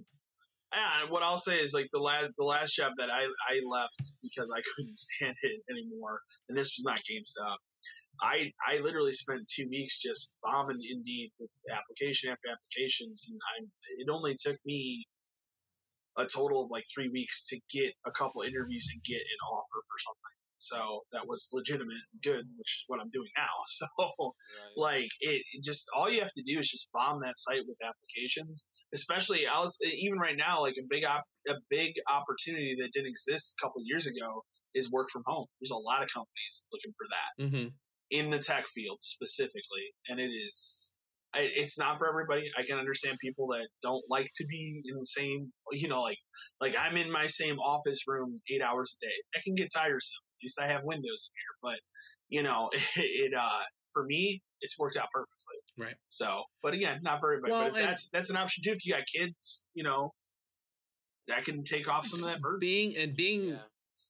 yeah, what I'll say is like the last the last job that I I left because I couldn't stand it anymore, and this was not GameStop. I I literally spent two weeks just bombing Indeed with application after application, and I it only took me a total of like three weeks to get a couple interviews and get an offer for something. So that was legitimate and good, which is what I'm doing now. So Right. like it, it just all you have to do is just bomb that site with applications especially i was even right now like a big op, a big opportunity that didn't exist a couple years ago is work from home. There's a lot of companies looking for that hmm in the tech field specifically and it is it's not for everybody. I can understand people that don't like to be in the same you know like like i'm in my same office room eight hours a day. That can get tiresome at least i have windows in here but you know it, uh for me it's worked out perfectly. Right. So, but again, not for everybody. Well, but if that's that's an option too. If you got kids, you know, that can take off some of that burden. being and being Yeah.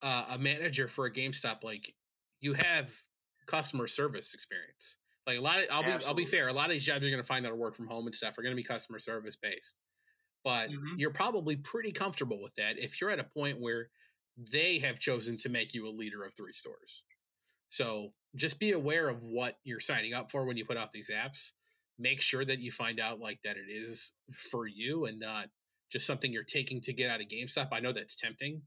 uh, a manager for a GameStop, like you have customer service experience. Like a lot of, I'll be, I'll be fair. A lot of these jobs you're going to find that are work from home and stuff are going to be customer service based. But Mhm. you're probably pretty comfortable with that if you're at a point where they have chosen to make you a leader of three stores. So just be aware of what you're signing up for when you put out these apps. Make sure that you find out like that it is for you and not just something you're taking to get out of GameStop. I know that's tempting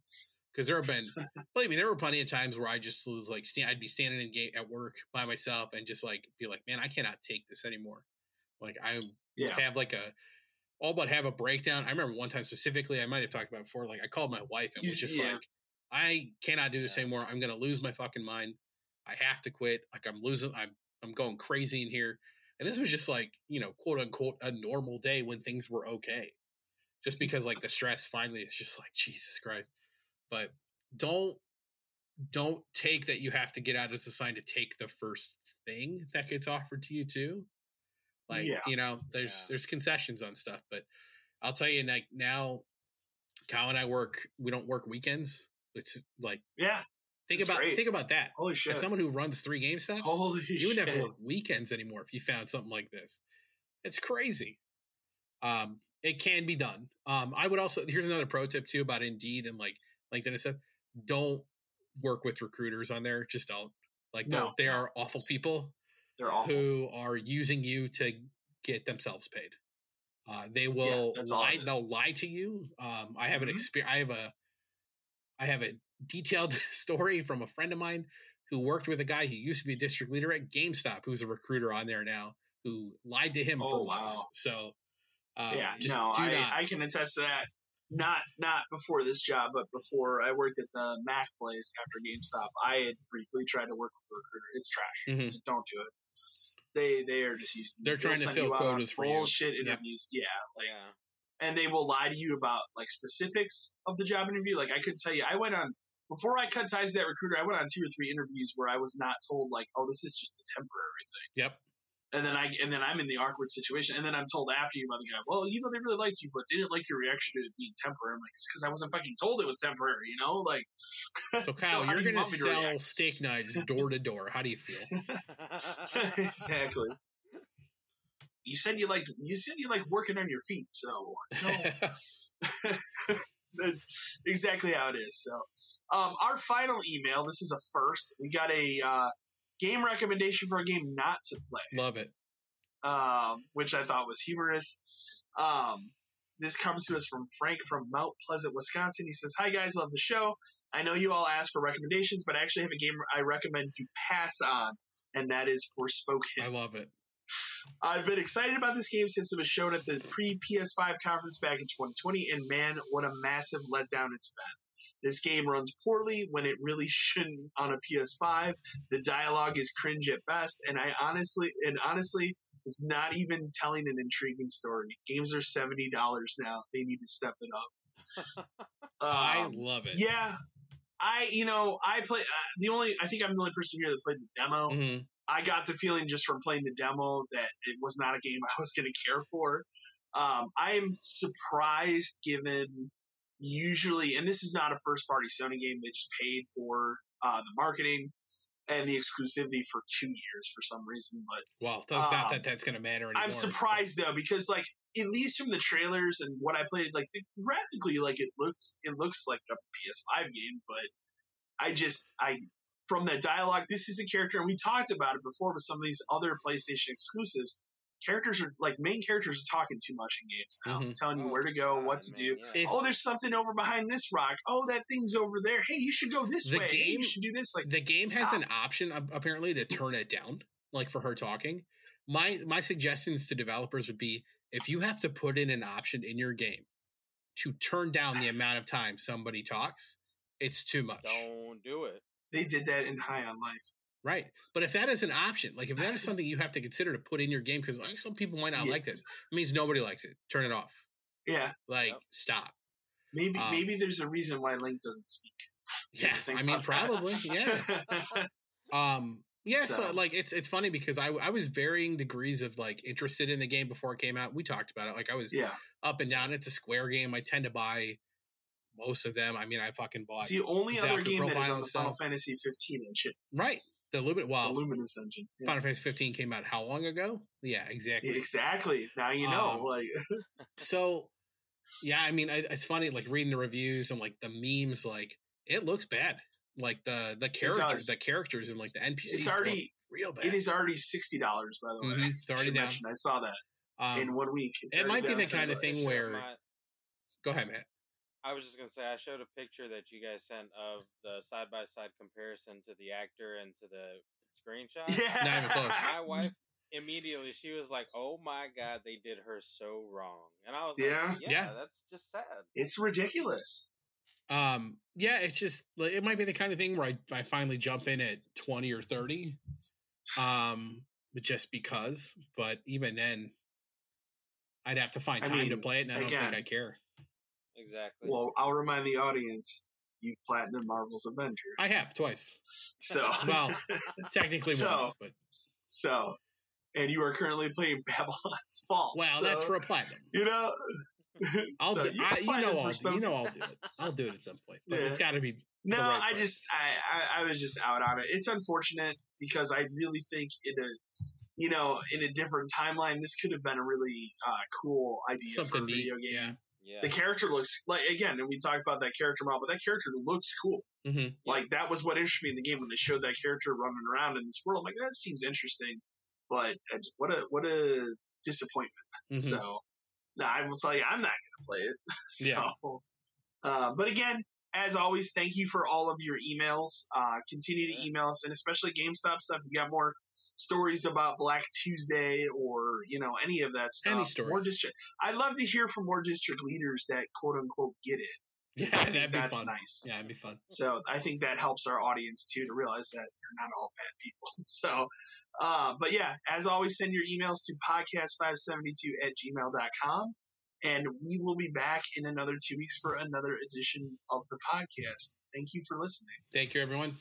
because there have been, believe me, there were plenty of times where I just was like, I'd be standing in game at work by myself and just like be like, man, I cannot take this anymore. Like I Yeah. have like a all but have a breakdown. I remember one time specifically, I might have talked about it before. Like I called my wife and was just yeah. like, I cannot do this Yeah. anymore. I'm gonna lose my fucking mind. I have to quit. Like I'm losing. I'm I'm going crazy in here. And this was just like you know quote unquote a normal day when things were okay. Just because like the stress finally is just like Jesus Christ. But don't don't take that you have to get out as a sign to take the first thing that gets offered to you too. Like Yeah. you know, there's Yeah. there's concessions on stuff, but I'll tell you like now, Kyle and I work. We don't work weekends. It's like Yeah. think about great. think about that. Holy shit. As someone who runs three game stops, Holy you have to work weekends anymore if you found something like this. It's crazy. Um, it can be done. Um, I would also here's another pro tip too about Indeed and like LinkedIn and stuff. Don't work with recruiters on there. Just don't. Like No, they are awful people They're awful. who are using you to get themselves paid. Uh, they will all lie. They'll lie to you. Um, I have an Mhm. experience. I have a, I have a detailed story from a friend of mine who worked with a guy who used to be a district leader at GameStop, who's a recruiter on there now, who lied to him Oh, for once. So, uh, yeah, just no, do I, not. I can attest to that. Not not before this job, but before I worked at the Mac place after GameStop. I had briefly tried to work with a recruiter. It's trash. Mhm. Don't do it. They they are just using. They're trying to fill you quotas for you. bullshit Yep. interviews. Yeah, like yeah. And they will lie to you about like specifics of the job interview. Like I could tell you, I went on before I cut ties to that recruiter. I went on two or three interviews where I was not told like, oh, this is just a temporary thing. Yep. And then I and then I'm in the awkward situation, and then I'm told after you by the guy, well, you know, they really liked you, but didn't like your reaction to it being temporary. I'm like, it's because I wasn't fucking told it was temporary, you know? Like, So Kyle, how you're do you going to want to sell react? steak knives door to door. How do you feel? exactly. You said you liked you said you like working on your feet, so no. Exactly how it is. So, um, our final email. This is a first. We got a uh, game recommendation for a game not to play, Love it. um, which I thought was humorous. Um, this comes to us from Frank from Mount Pleasant, Wisconsin. He says, "Hi guys, love the show. I know you all ask for recommendations, but I actually have a game I recommend you pass on, and that is Forspoken. I love it. I've been excited about this game since it was shown at the pre PS5 conference back in 2020, and man, what a massive letdown it's been. This game runs poorly when it really shouldn't on a PS5. The dialogue is cringe at best, and I honestly and honestly is not even telling an intriguing story. Games are seventy dollars now; they need to step it up. I Um, love it. yeah, I you know I play uh, the only I think I'm the only person here that played the demo. Mhm. I got the feeling just from playing the demo that it was not a game I was going to care for. Um, I am surprised given usually, and this is not a first party Sony game, they just paid for uh, the marketing and the exclusivity for two years for some reason. But Well, not Um, that that's going to matter anymore. I'm surprised though because like at least from the trailers and what I played, like graphically, like it looks it looks like a PS5 game, but I just I from that dialogue, this is a character, and we talked about it before with some of these other PlayStation exclusives. Characters are like main characters are talking too much in games now, Mhm. telling you Oh, where to go, God, what to man, do. yeah. If- Oh, there's something over behind this rock. Oh, that thing's over there. Hey, you should go this The way. hey, game- you should do this. Like, the game has an option apparently to turn it down, like for her talking. My my suggestions to developers would be if you have to put in an option in your game to turn down the amount of time somebody talks, it's too much. Don't do it. They did that in High on Life. Right. But if that is an option, like if that is something you have to consider to put in your game, because like some people might not Yeah. like this, it means nobody likes it. Turn it off. Yeah, Like Yep. stop. maybe Um, maybe there's a reason why Link doesn't speak. Yeah. ever think I mean about that? probably. Yeah. Um Yeah, so, So- like it's it's funny because I I was varying degrees of like interested in the game before it came out. We talked about it. Like I was Yeah. up and down. It's a Square game. I tend to buy most of them. I mean, I fucking bought It's the only Adaptive other game that is profile on the Final stuff. Fantasy 15 engine, right the Lumin. the Well, Luminous engine. Yeah. Final Fantasy 15 came out how long ago? Yeah, exactly. Exactly. Now you know. Um, like, So, yeah, I mean, I, it's funny like reading the reviews and like the memes. Like it looks bad. Like the the characters, the characters and like the NPCs. it's already. real bad. It is already sixty dollars, by the way. Mhm, it's already Should down. mention, I saw that Um, in one week. It's it might be the kind of thing where- My- go ahead, Matt. I was just gonna say I showed a picture that you guys sent of the side by side comparison to the actor and to the screenshot. Yeah. Not even close. My wife immediately she was like, "Oh my god, they did her so wrong," and I was Yeah? like, "Yeah, Yeah. that's just sad." It's ridiculous. Um, yeah, it's just like it might be the kind of thing where I, I finally jump in at 20 or 30. Um, just because, but even then I'd have to find I time to play it and I don't again, think I care. Exactly. Well, I'll remind the audience you've platinum Marvel's Avengers. I have twice. So, Well, Technically So, once, but so, and you are currently playing Babylon's Fall. well, so, that's for a platinum. you know. I'll so do you I, you know I'll do, you know I'll do it. I'll do it at some point. But Yeah. it's got to be No, right I just I, I I was just out on it. It's unfortunate because I really think in a you know in a different timeline this could have been a really uh, cool idea for something a neat. video game. Yeah. Yeah. The character looks like again, and we talked about that character model, but that character looks cool. hmm Like that was what interested me in the game when they showed that character running around in this world. I'm like that seems interesting, but what a what a disappointment. hmm So, no, I will tell you, I'm not going to play it. so, Yeah. uh, but again, as always, thank you for all of your emails. Uh, continue to Yeah. email us, and especially GameStop stuff. If you got more stories about Black Tuesday or you know any of that stuff, Any stories. More district. I'd love to hear from more district leaders that quote unquote get it. Yeah, I that'd be that's fun. nice. Yeah, it'd be fun. So I think that helps our audience too to realize that they're not all bad people. So, uh, but yeah, as always, send your emails to podcast572 at gmail.com. And we will be back in another two weeks for another edition of the podcast. Thank you for listening. Thank you, everyone.